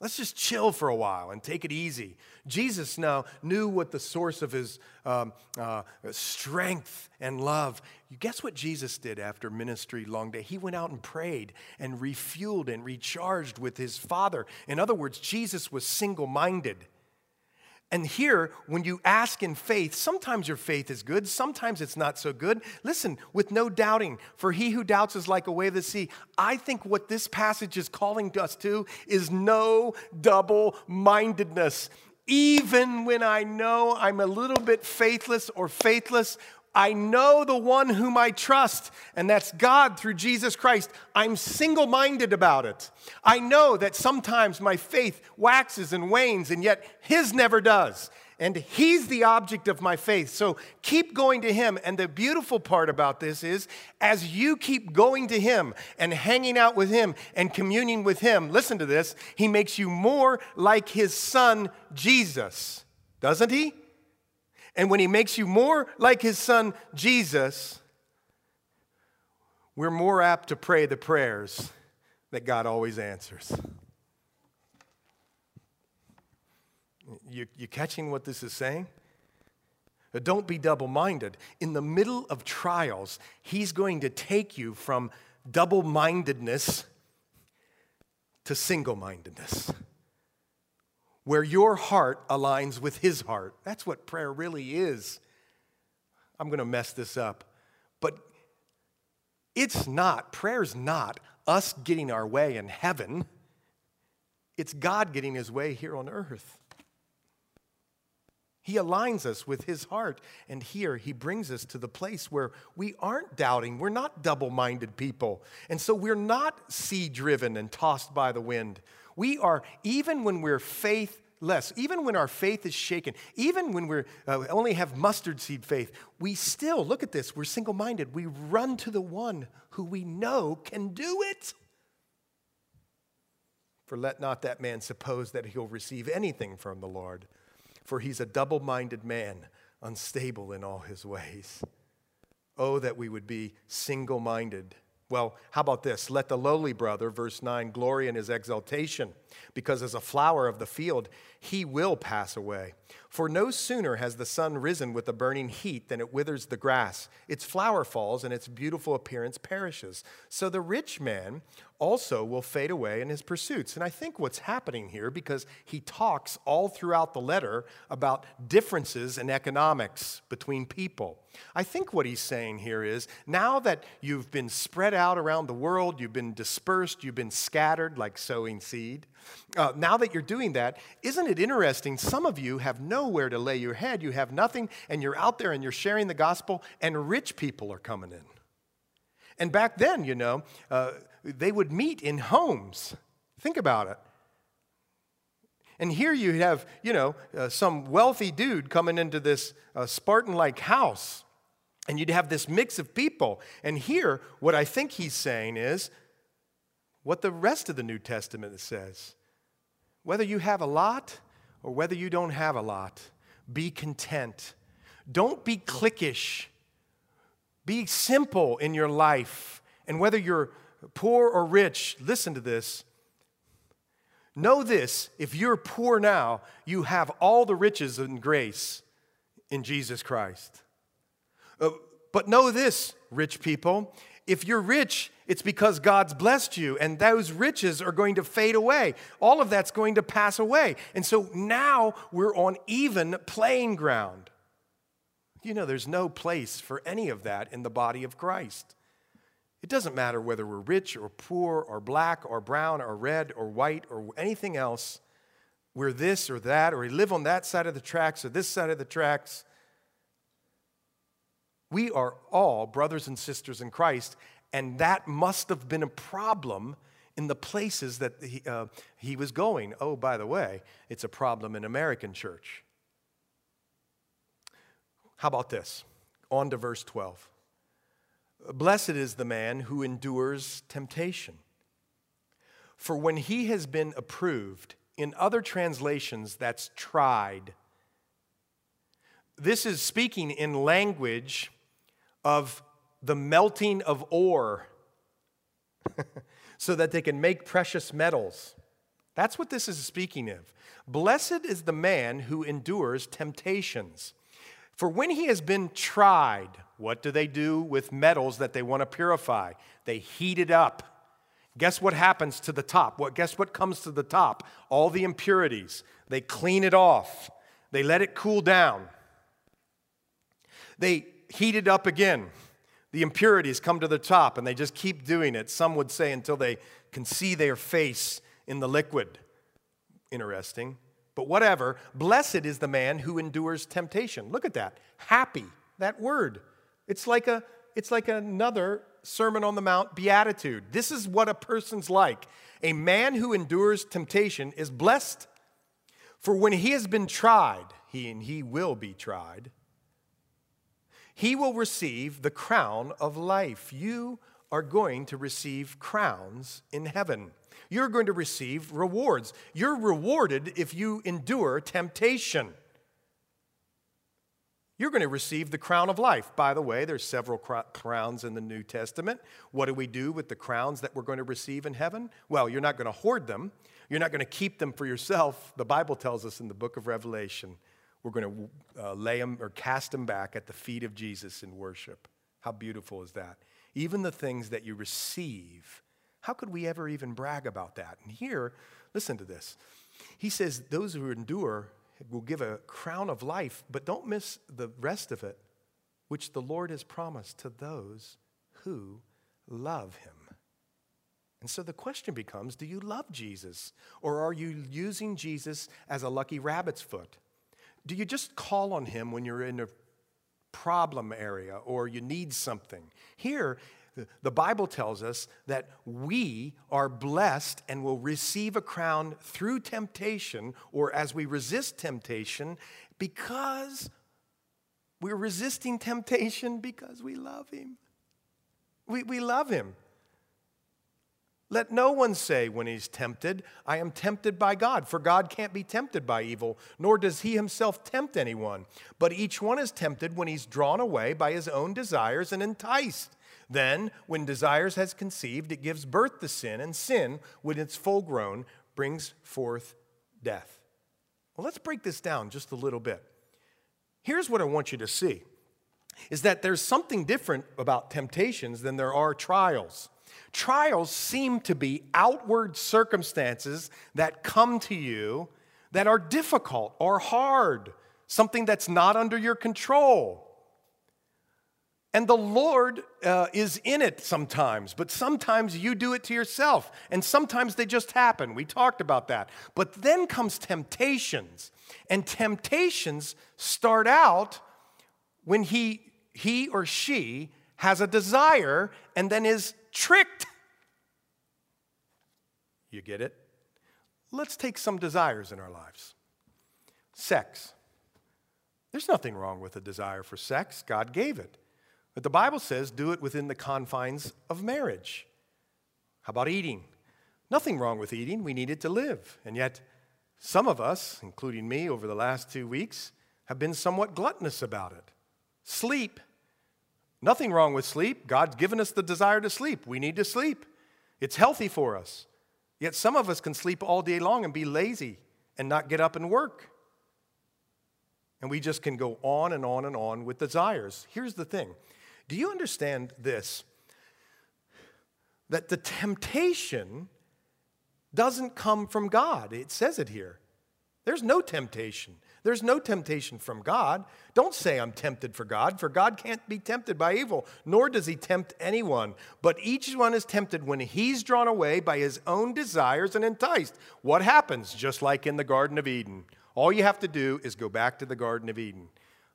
Speaker 1: Let's just chill for a while and take it easy. Jesus now knew what the source of his um, uh, strength and love. Guess what Jesus did after ministry long day? He went out and prayed and refueled and recharged with his Father. In other words, Jesus was single minded. And here, when you ask in faith, sometimes your faith is good, sometimes it's not so good. Listen, with no doubting, for he who doubts is like a wave of the sea. I think what this passage is calling us to is no double mindedness. Even when I know I'm a little bit faithless or faithless, I know the one whom I trust, and that's God through Jesus Christ. I'm single minded about it. I know that sometimes my faith waxes and wanes, and yet His never does. And He's the object of my faith. So keep going to Him. And the beautiful part about this is as you keep going to Him and hanging out with Him and communing with Him, listen to this, He makes you more like His Son, Jesus. Doesn't He? And when he makes you more like his son Jesus, we're more apt to pray the prayers that God always answers. You, you catching what this is saying? Uh, don't be double minded. In the middle of trials, he's going to take you from double mindedness to single mindedness where your heart aligns with his heart. That's what prayer really is. I'm going to mess this up. But it's not, prayer's not us getting our way in heaven. It's God getting his way here on earth. He aligns us with his heart. And here he brings us to the place where we aren't doubting. We're not double minded people. And so we're not sea driven and tossed by the wind. We are, even when we're faithless, even when our faith is shaken, even when we uh, only have mustard seed faith, we still, look at this, we're single minded. We run to the one who we know can do it. For let not that man suppose that he'll receive anything from the Lord, for he's a double minded man, unstable in all his ways. Oh, that we would be single minded well, how about this? Let the lowly brother, verse 9, glory in his exaltation, because as a flower of the field, he will pass away. For no sooner has the sun risen with a burning heat than it withers the grass. Its flower falls, and its beautiful appearance perishes. So the rich man also will fade away in his pursuits. And I think what's happening here, because he talks all throughout the letter about differences in economics between people. I think what he's saying here is now that you've been spread out around the world, you've been dispersed, you've been scattered like sowing seed, uh, now that you're doing that, isn't it interesting? Some of you have nowhere to lay your head, you have nothing, and you're out there and you're sharing the gospel, and rich people are coming in. And back then, you know, uh, they would meet in homes. Think about it. And here you have, you know, uh, some wealthy dude coming into this uh, Spartan like house. And you'd have this mix of people. And here, what I think he's saying is what the rest of the New Testament says. Whether you have a lot or whether you don't have a lot, be content. Don't be cliquish. Be simple in your life. And whether you're poor or rich, listen to this. Know this if you're poor now, you have all the riches and grace in Jesus Christ. Uh, but know this, rich people if you're rich, it's because God's blessed you, and those riches are going to fade away. All of that's going to pass away. And so now we're on even playing ground. You know, there's no place for any of that in the body of Christ. It doesn't matter whether we're rich or poor or black or brown or red or white or anything else. We're this or that, or we live on that side of the tracks or this side of the tracks. We are all brothers and sisters in Christ, and that must have been a problem in the places that he, uh, he was going. Oh, by the way, it's a problem in American church. How about this? On to verse 12. Blessed is the man who endures temptation. For when he has been approved, in other translations, that's tried. This is speaking in language of the melting of ore so that they can make precious metals. That's what this is speaking of. Blessed is the man who endures temptations. For when he has been tried, what do they do with metals that they want to purify? They heat it up. Guess what happens to the top? What guess what comes to the top? All the impurities. They clean it off. They let it cool down. They heat it up again. The impurities come to the top and they just keep doing it. Some would say until they can see their face in the liquid. Interesting. But whatever, blessed is the man who endures temptation. Look at that. Happy, that word. It's like a it's like another Sermon on the Mount beatitude. This is what a person's like. A man who endures temptation is blessed. For when he has been tried, he and he will be tried, he will receive the crown of life. You are going to receive crowns in heaven. You're going to receive rewards. You're rewarded if you endure temptation. You're going to receive the crown of life. By the way, there's several crowns in the New Testament. What do we do with the crowns that we're going to receive in heaven? Well, you're not going to hoard them. You're not going to keep them for yourself. The Bible tells us in the book of Revelation, we're going to uh, lay them or cast them back at the feet of Jesus in worship. How beautiful is that? Even the things that you receive, how could we ever even brag about that? And here, listen to this. He says, Those who endure will give a crown of life, but don't miss the rest of it, which the Lord has promised to those who love him. And so the question becomes do you love Jesus? Or are you using Jesus as a lucky rabbit's foot? Do you just call on him when you're in a problem area or you need something? Here, the Bible tells us that we are blessed and will receive a crown through temptation or as we resist temptation because we're resisting temptation because we love Him. We, we love Him. Let no one say when he's tempted, I am tempted by God, for God can't be tempted by evil, nor does he himself tempt anyone. But each one is tempted when he's drawn away by his own desires and enticed. Then, when desires has conceived, it gives birth to sin, and sin, when it's full grown, brings forth death. Well, let's break this down just a little bit. Here's what I want you to see is that there's something different about temptations than there are trials. Trials seem to be outward circumstances that come to you that are difficult or hard, something that's not under your control. And the Lord uh, is in it sometimes, but sometimes you do it to yourself, and sometimes they just happen. We talked about that. But then comes temptations, and temptations start out when he, he or she has a desire and then is tricked. You get it? Let's take some desires in our lives sex. There's nothing wrong with a desire for sex, God gave it. But the Bible says do it within the confines of marriage. How about eating? Nothing wrong with eating. We need it to live. And yet, some of us, including me over the last two weeks, have been somewhat gluttonous about it. Sleep. Nothing wrong with sleep. God's given us the desire to sleep. We need to sleep. It's healthy for us. Yet some of us can sleep all day long and be lazy and not get up and work. And we just can go on and on and on with desires. Here's the thing do you understand this? That the temptation doesn't come from God. It says it here. There's no temptation. There's no temptation from God. Don't say I'm tempted for God, for God can't be tempted by evil, nor does he tempt anyone. But each one is tempted when he's drawn away by his own desires and enticed. What happens? Just like in the Garden of Eden. All you have to do is go back to the Garden of Eden.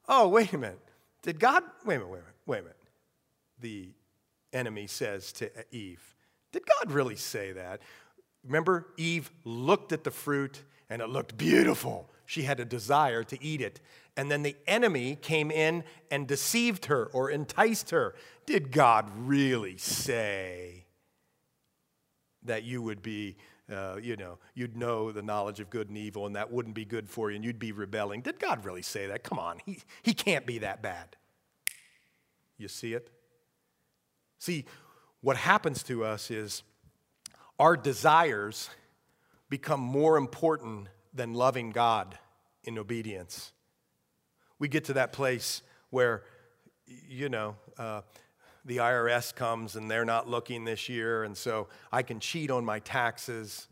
Speaker 1: Oh, wait a minute. Did God, wait a minute, wait a minute, wait a minute the enemy says to Eve. Did God really say that? Remember, Eve looked at the fruit and it looked beautiful. She had a desire to eat it. And then the enemy came in and deceived her or enticed her. Did God really say that you would be, uh, you know, you'd know the knowledge of good and evil and that wouldn't be good for you and you'd be rebelling? Did God really say that? Come on, he, he can't be that bad. You see it? See, what happens to us is our desires become more important than loving God in obedience. We get to that place where, you know, uh, the IRS comes and they're not looking this year, and so I can cheat on my taxes.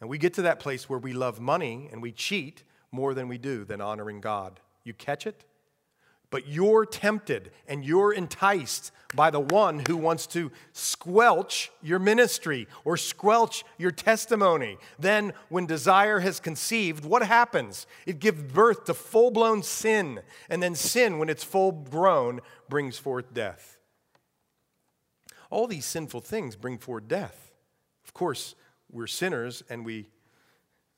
Speaker 1: And we get to that place where we love money and we cheat more than we do than honoring God. You catch it? But you're tempted and you're enticed by the one who wants to squelch your ministry or squelch your testimony. Then, when desire has conceived, what happens? It gives birth to full blown sin. And then, sin, when it's full grown, brings forth death. All these sinful things bring forth death. Of course, we're sinners and we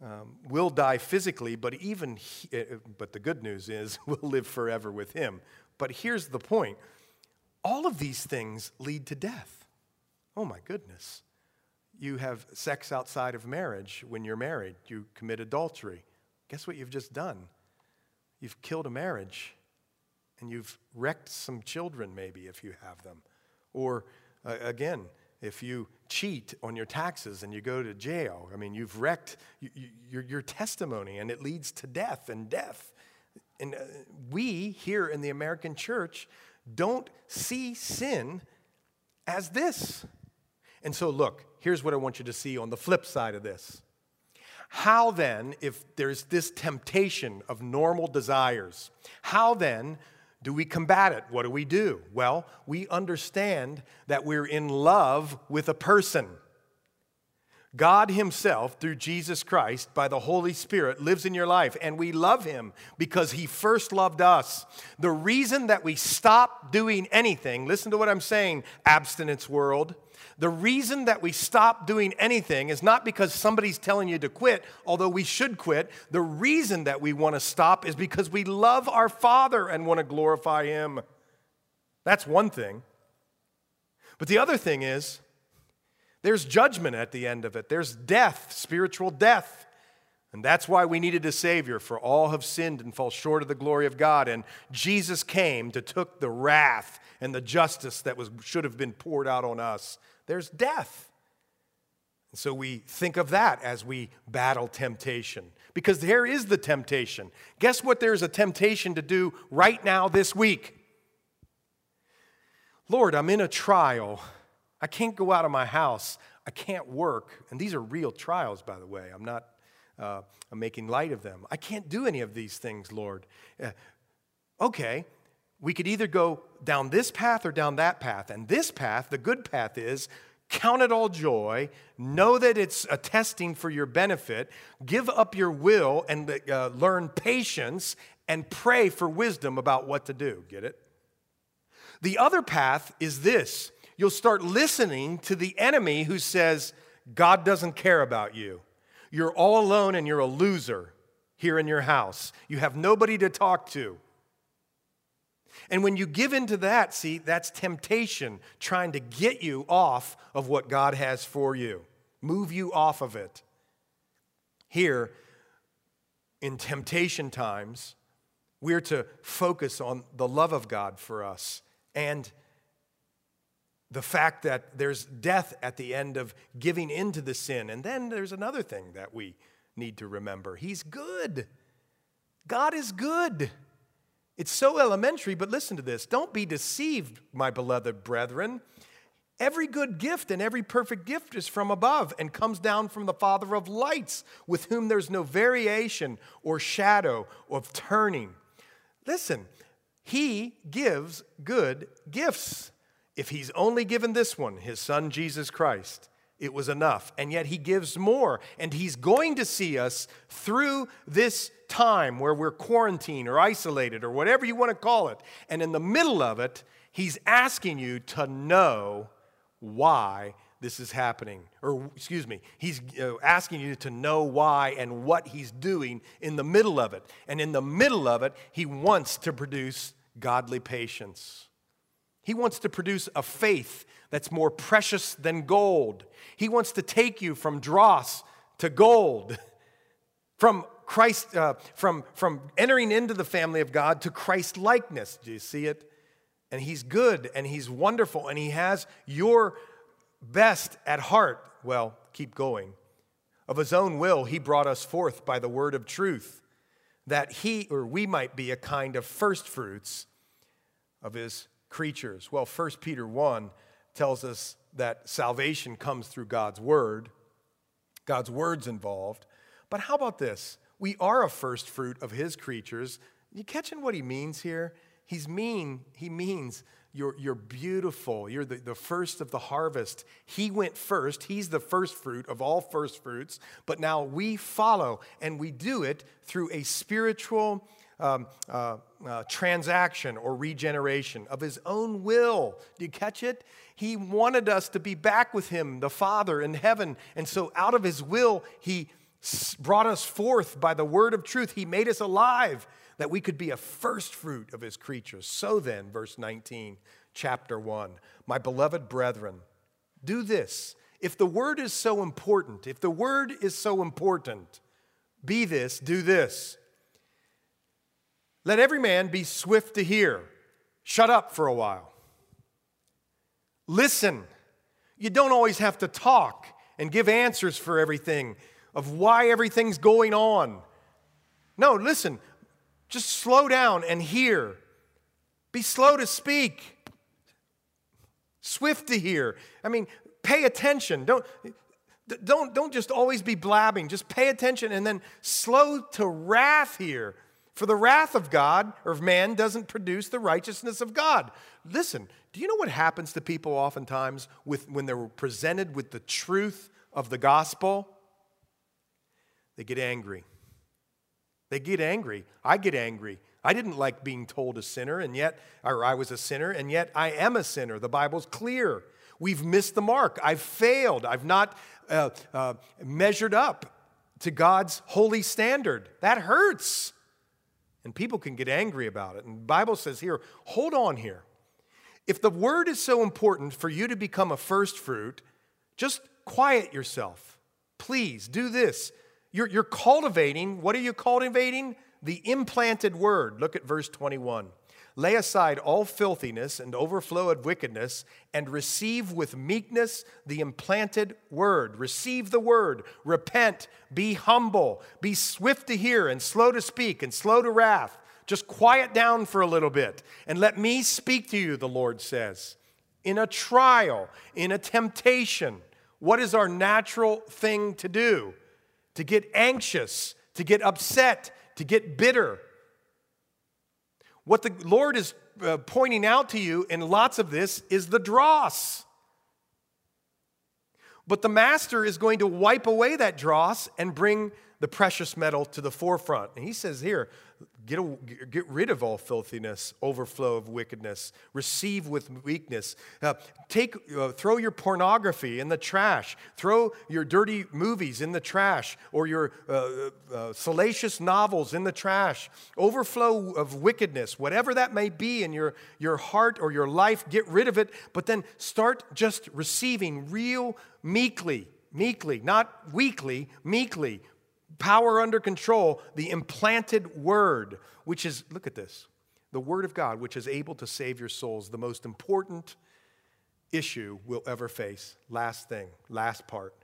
Speaker 1: um, will die physically, but even he, uh, but the good news is we'll live forever with him. But here's the point: all of these things lead to death. Oh my goodness! You have sex outside of marriage when you're married. You commit adultery. Guess what you've just done? You've killed a marriage, and you've wrecked some children, maybe if you have them, or uh, again if you cheat on your taxes and you go to jail. I mean, you've wrecked your, your testimony and it leads to death and death. And uh, we here in the American church don't see sin as this. And so, look, here's what I want you to see on the flip side of this. How then, if there's this temptation of normal desires, how then do we combat it? What do we do? Well, we understand that we're in love with a person. God Himself, through Jesus Christ, by the Holy Spirit, lives in your life, and we love Him because He first loved us. The reason that we stop doing anything, listen to what I'm saying, abstinence world, the reason that we stop doing anything is not because somebody's telling you to quit, although we should quit. The reason that we want to stop is because we love our Father and want to glorify Him. That's one thing. But the other thing is, there's judgment at the end of it. There's death, spiritual death. And that's why we needed a Savior, for all have sinned and fall short of the glory of God. And Jesus came to took the wrath and the justice that was, should have been poured out on us there's death. And so we think of that as we battle temptation, because there is the temptation. Guess what there's a temptation to do right now this week? Lord, I'm in a trial. I can't go out of my house. I can't work. And these are real trials, by the way. I'm not uh, I'm making light of them. I can't do any of these things, Lord. Uh, okay, we could either go down this path or down that path. And this path, the good path, is count it all joy, know that it's a testing for your benefit, give up your will and uh, learn patience, and pray for wisdom about what to do. Get it? The other path is this you'll start listening to the enemy who says, God doesn't care about you. You're all alone and you're a loser here in your house. You have nobody to talk to. And when you give into that, see, that's temptation trying to get you off of what God has for you, move you off of it. Here, in temptation times, we're to focus on the love of God for us and the fact that there's death at the end of giving into the sin. And then there's another thing that we need to remember He's good. God is good. It's so elementary, but listen to this. Don't be deceived, my beloved brethren. Every good gift and every perfect gift is from above and comes down from the Father of lights, with whom there's no variation or shadow of turning. Listen, He gives good gifts. If He's only given this one, His Son Jesus Christ, it was enough. And yet He gives more. And He's going to see us through this time where we're quarantined or isolated or whatever you want to call it. And in the middle of it, He's asking you to know why this is happening. Or, excuse me, He's uh, asking you to know why and what He's doing in the middle of it. And in the middle of it, He wants to produce godly patience. He wants to produce a faith that's more precious than gold. He wants to take you from dross to gold, from Christ, uh, from, from entering into the family of God to Christ likeness. Do you see it? And He's good and He's wonderful and He has your best at heart. Well, keep going. Of his own will, he brought us forth by the word of truth, that he or we might be a kind of first fruits of his creatures. Well, 1 Peter 1 tells us that salvation comes through God's word. God's word's involved. But how about this? We are a first fruit of his creatures. You catching what he means here? He's mean, he means you're, you're beautiful. You're the, the first of the harvest. He went first. He's the first fruit of all first fruits. But now we follow, and we do it through a spiritual um, uh, uh, transaction or regeneration of his own will. Do you catch it? He wanted us to be back with him, the Father in heaven. And so, out of his will, he brought us forth by the word of truth. He made us alive that we could be a first fruit of his creatures. So then, verse 19, chapter 1, my beloved brethren, do this. If the word is so important, if the word is so important, be this, do this. Let every man be swift to hear. Shut up for a while. Listen. You don't always have to talk and give answers for everything of why everything's going on. No, listen. Just slow down and hear. Be slow to speak, swift to hear. I mean, pay attention. Don't, don't, don't just always be blabbing. Just pay attention and then slow to wrath here. For the wrath of God or of man doesn't produce the righteousness of God. Listen, do you know what happens to people oftentimes with, when they're presented with the truth of the gospel? They get angry. They get angry. I get angry. I didn't like being told a sinner, and yet, or I was a sinner, and yet I am a sinner. The Bible's clear. We've missed the mark. I've failed. I've not uh, uh, measured up to God's holy standard. That hurts. And people can get angry about it. And the Bible says here, hold on here. If the word is so important for you to become a first fruit, just quiet yourself. Please do this. You're, you're cultivating, what are you cultivating? The implanted word. Look at verse 21. Lay aside all filthiness and overflow of wickedness, and receive with meekness the implanted word. Receive the word. Repent. Be humble. Be swift to hear and slow to speak and slow to wrath. Just quiet down for a little bit and let me speak to you, the Lord says. In a trial, in a temptation, what is our natural thing to do? to get anxious, to get upset, to get bitter. What the Lord is uh, pointing out to you in lots of this is the dross. But the master is going to wipe away that dross and bring the precious metal to the forefront. And he says here, Get, a, get rid of all filthiness, overflow of wickedness. Receive with weakness. Uh, take, uh, throw your pornography in the trash. Throw your dirty movies in the trash or your uh, uh, salacious novels in the trash. Overflow of wickedness, whatever that may be in your, your heart or your life, get rid of it. But then start just receiving real meekly, meekly, not weakly, meekly, power under control, the implanted word, which is, look at this, the word of God, which is able to save your souls, the most important issue we'll ever face. Last thing, last part.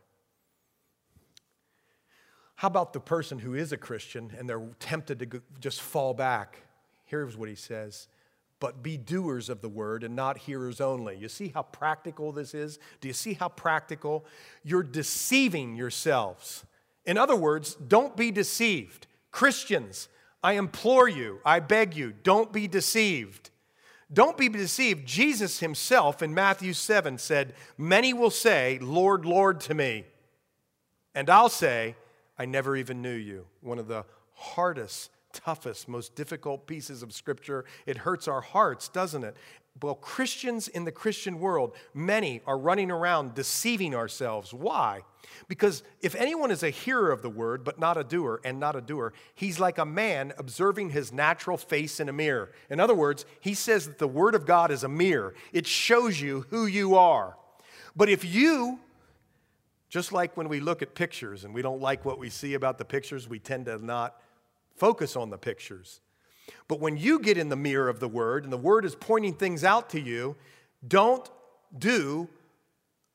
Speaker 1: How about the person who is a Christian and they're tempted to just fall back? Here's what he says but be doers of the word and not hearers only. You see how practical this is? Do you see how practical? You're deceiving yourselves. In other words, don't be deceived. Christians, I implore you, I beg you, don't be deceived. Don't be deceived. Jesus himself in Matthew 7 said, Many will say, Lord, Lord to me. And I'll say, I never even knew you. One of the hardest, toughest, most difficult pieces of scripture. It hurts our hearts, doesn't it? Well, Christians in the Christian world, many are running around deceiving ourselves. Why? Because if anyone is a hearer of the word, but not a doer, and not a doer, he's like a man observing his natural face in a mirror. In other words, he says that the word of God is a mirror, it shows you who you are. But if you, just like when we look at pictures and we don't like what we see about the pictures, we tend to not focus on the pictures. But when you get in the mirror of the word and the word is pointing things out to you, don't do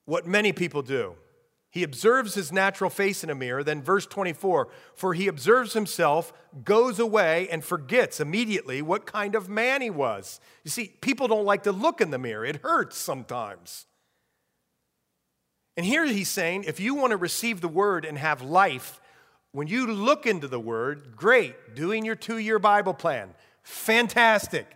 Speaker 1: what many people do. He observes his natural face in a mirror. Then, verse 24 For he observes himself, goes away, and forgets immediately what kind of man he was. You see, people don't like to look in the mirror, it hurts sometimes. And here he's saying if you want to receive the word and have life, when you look into the word, great, doing your two year Bible plan, fantastic.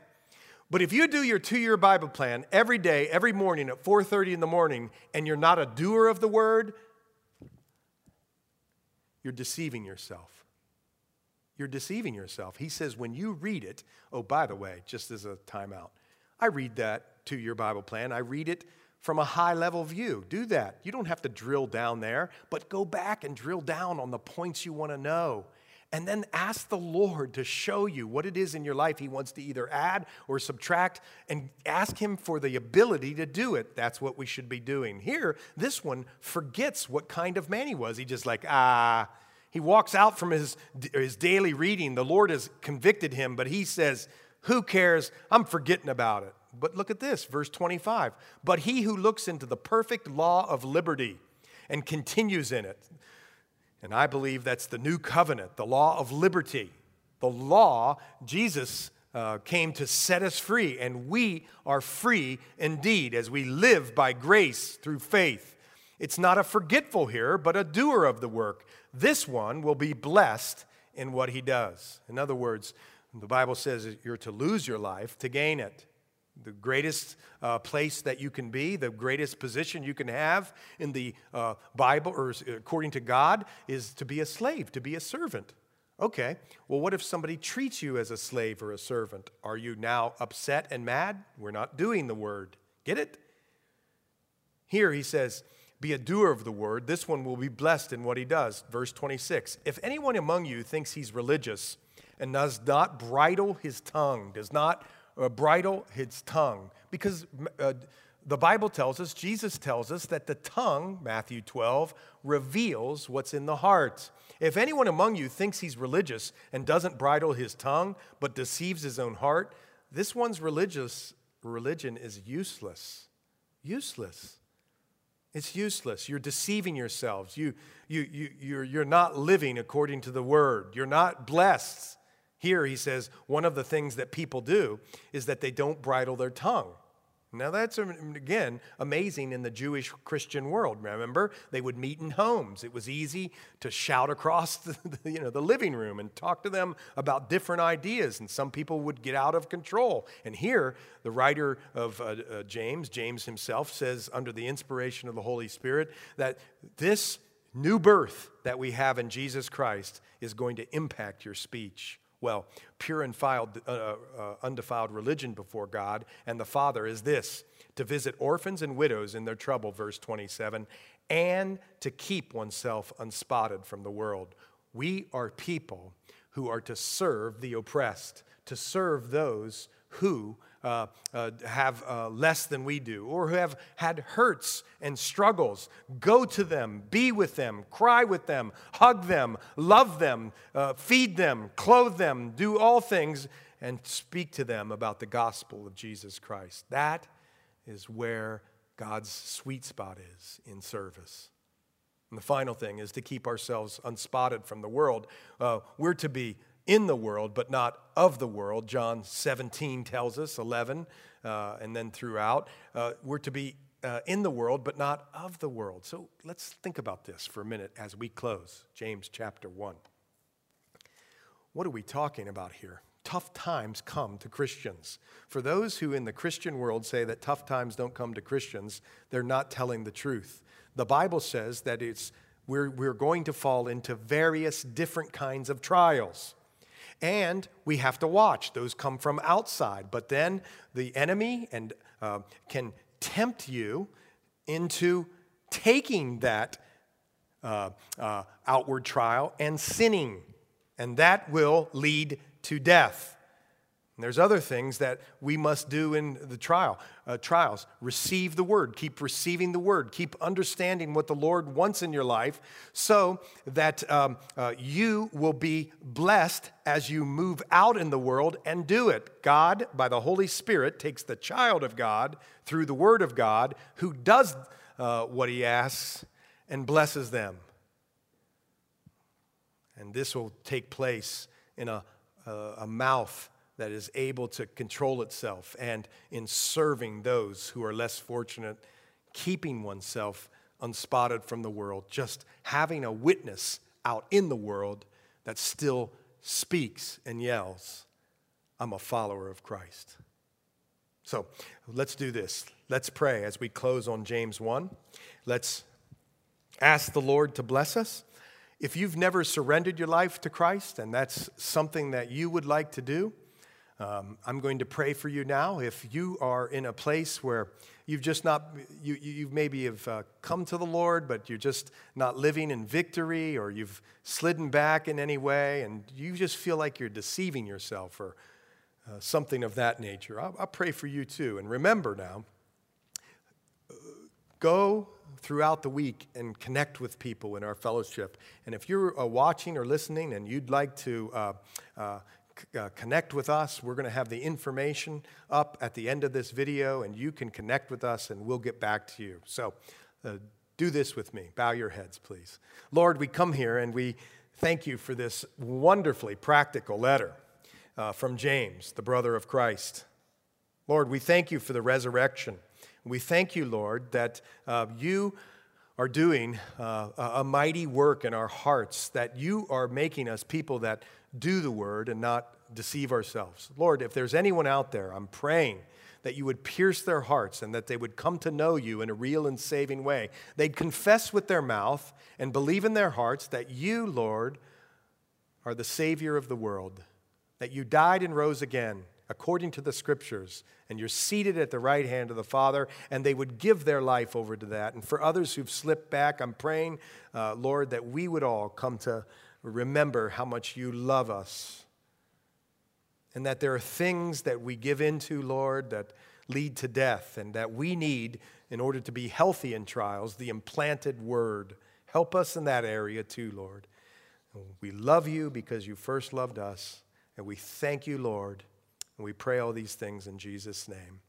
Speaker 1: But if you do your two-year Bible plan every day, every morning at 4:30 in the morning, and you're not a doer of the word, you're deceiving yourself. You're deceiving yourself. He says, when you read it, oh, by the way, just as a timeout, I read that two-year Bible plan. I read it from a high level view. Do that. You don't have to drill down there, but go back and drill down on the points you want to know. And then ask the Lord to show you what it is in your life He wants to either add or subtract, and ask Him for the ability to do it. That's what we should be doing. Here, this one forgets what kind of man he was. He just like, ah, he walks out from his, his daily reading. The Lord has convicted him, but he says, Who cares? I'm forgetting about it. But look at this, verse 25. But he who looks into the perfect law of liberty and continues in it, and I believe that's the new covenant, the law of liberty. The law, Jesus uh, came to set us free, and we are free indeed as we live by grace through faith. It's not a forgetful hearer, but a doer of the work. This one will be blessed in what he does. In other words, the Bible says you're to lose your life to gain it. The greatest uh, place that you can be, the greatest position you can have in the uh, Bible or according to God is to be a slave, to be a servant. Okay, well, what if somebody treats you as a slave or a servant? Are you now upset and mad? We're not doing the word. Get it? Here he says, be a doer of the word, this one will be blessed in what he does. Verse 26 If anyone among you thinks he's religious and does not bridle his tongue, does not uh, bridle his tongue, because uh, the Bible tells us, Jesus tells us that the tongue, Matthew 12, reveals what's in the heart. If anyone among you thinks he's religious and doesn't bridle his tongue, but deceives his own heart, this one's religious religion is useless. Useless. It's useless. You're deceiving yourselves. You, you, you, you're, you're not living according to the word. You're not blessed. Here, he says, one of the things that people do is that they don't bridle their tongue. Now, that's again amazing in the Jewish Christian world. Remember, they would meet in homes. It was easy to shout across the, you know, the living room and talk to them about different ideas, and some people would get out of control. And here, the writer of uh, uh, James, James himself, says, under the inspiration of the Holy Spirit, that this new birth that we have in Jesus Christ is going to impact your speech. Well, pure and filed, uh, uh, undefiled religion before God and the Father is this to visit orphans and widows in their trouble, verse 27, and to keep oneself unspotted from the world. We are people who are to serve the oppressed, to serve those who uh, uh, have uh, less than we do or who have had hurts and struggles. Go to them, be with them, cry with them, hug them, love them, uh, feed them, clothe them, do all things, and speak to them about the gospel of Jesus Christ. That is where God's sweet spot is in service. And the final thing is to keep ourselves unspotted from the world. Uh, we're to be in the world, but not of the world. John 17 tells us, 11, uh, and then throughout. Uh, we're to be uh, in the world, but not of the world. So let's think about this for a minute as we close. James chapter 1. What are we talking about here? Tough times come to Christians. For those who in the Christian world say that tough times don't come to Christians, they're not telling the truth. The Bible says that it's, we're, we're going to fall into various different kinds of trials. And we have to watch. Those come from outside. But then the enemy and, uh, can tempt you into taking that uh, uh, outward trial and sinning. And that will lead to death. And there's other things that we must do in the trial, uh, trials. Receive the word, keep receiving the word, keep understanding what the Lord wants in your life so that um, uh, you will be blessed as you move out in the world and do it. God, by the Holy Spirit, takes the child of God through the word of God who does uh, what he asks and blesses them. And this will take place in a, a, a, mouth that is able to control itself and in serving those who are less fortunate, keeping oneself unspotted from the world, just having a witness out in the world that still speaks and yells, I'm a follower of Christ. So let's do this. Let's pray as we close on James 1. Let's ask the Lord to bless us. If you've never surrendered your life to Christ and that's something that you would like to do, um, I'm going to pray for you now. If you are in a place where you've just not, you, you maybe have uh, come to the Lord, but you're just not living in victory, or you've slidden back in any way, and you just feel like you're deceiving yourself or uh, something of that nature, I'll, I'll pray for you too. And remember now, go throughout the week and connect with people in our fellowship. And if you're uh, watching or listening and you'd like to uh, uh, uh, connect with us, we're going to have the information up at the end of this video, and you can connect with us and we'll get back to you. So uh, do this with me. Bow your heads, please. Lord, we come here and we thank you for this wonderfully practical letter uh, from James, the brother of Christ. Lord, we thank you for the resurrection. We thank you, Lord, that uh, you are doing uh, a mighty work in our hearts, that you are making us people that do the word and not deceive ourselves. Lord, if there's anyone out there, I'm praying that you would pierce their hearts and that they would come to know you in a real and saving way. They'd confess with their mouth and believe in their hearts that you, Lord, are the Savior of the world, that you died and rose again according to the scriptures, and you're seated at the right hand of the Father, and they would give their life over to that. And for others who've slipped back, I'm praying, uh, Lord, that we would all come to remember how much you love us, and that there are things that we give into, Lord, that lead to death, and that we need, in order to be healthy in trials, the implanted word. Help us in that area too, Lord. We love you because you first loved us, and we thank you, Lord. And we pray all these things in Jesus' name.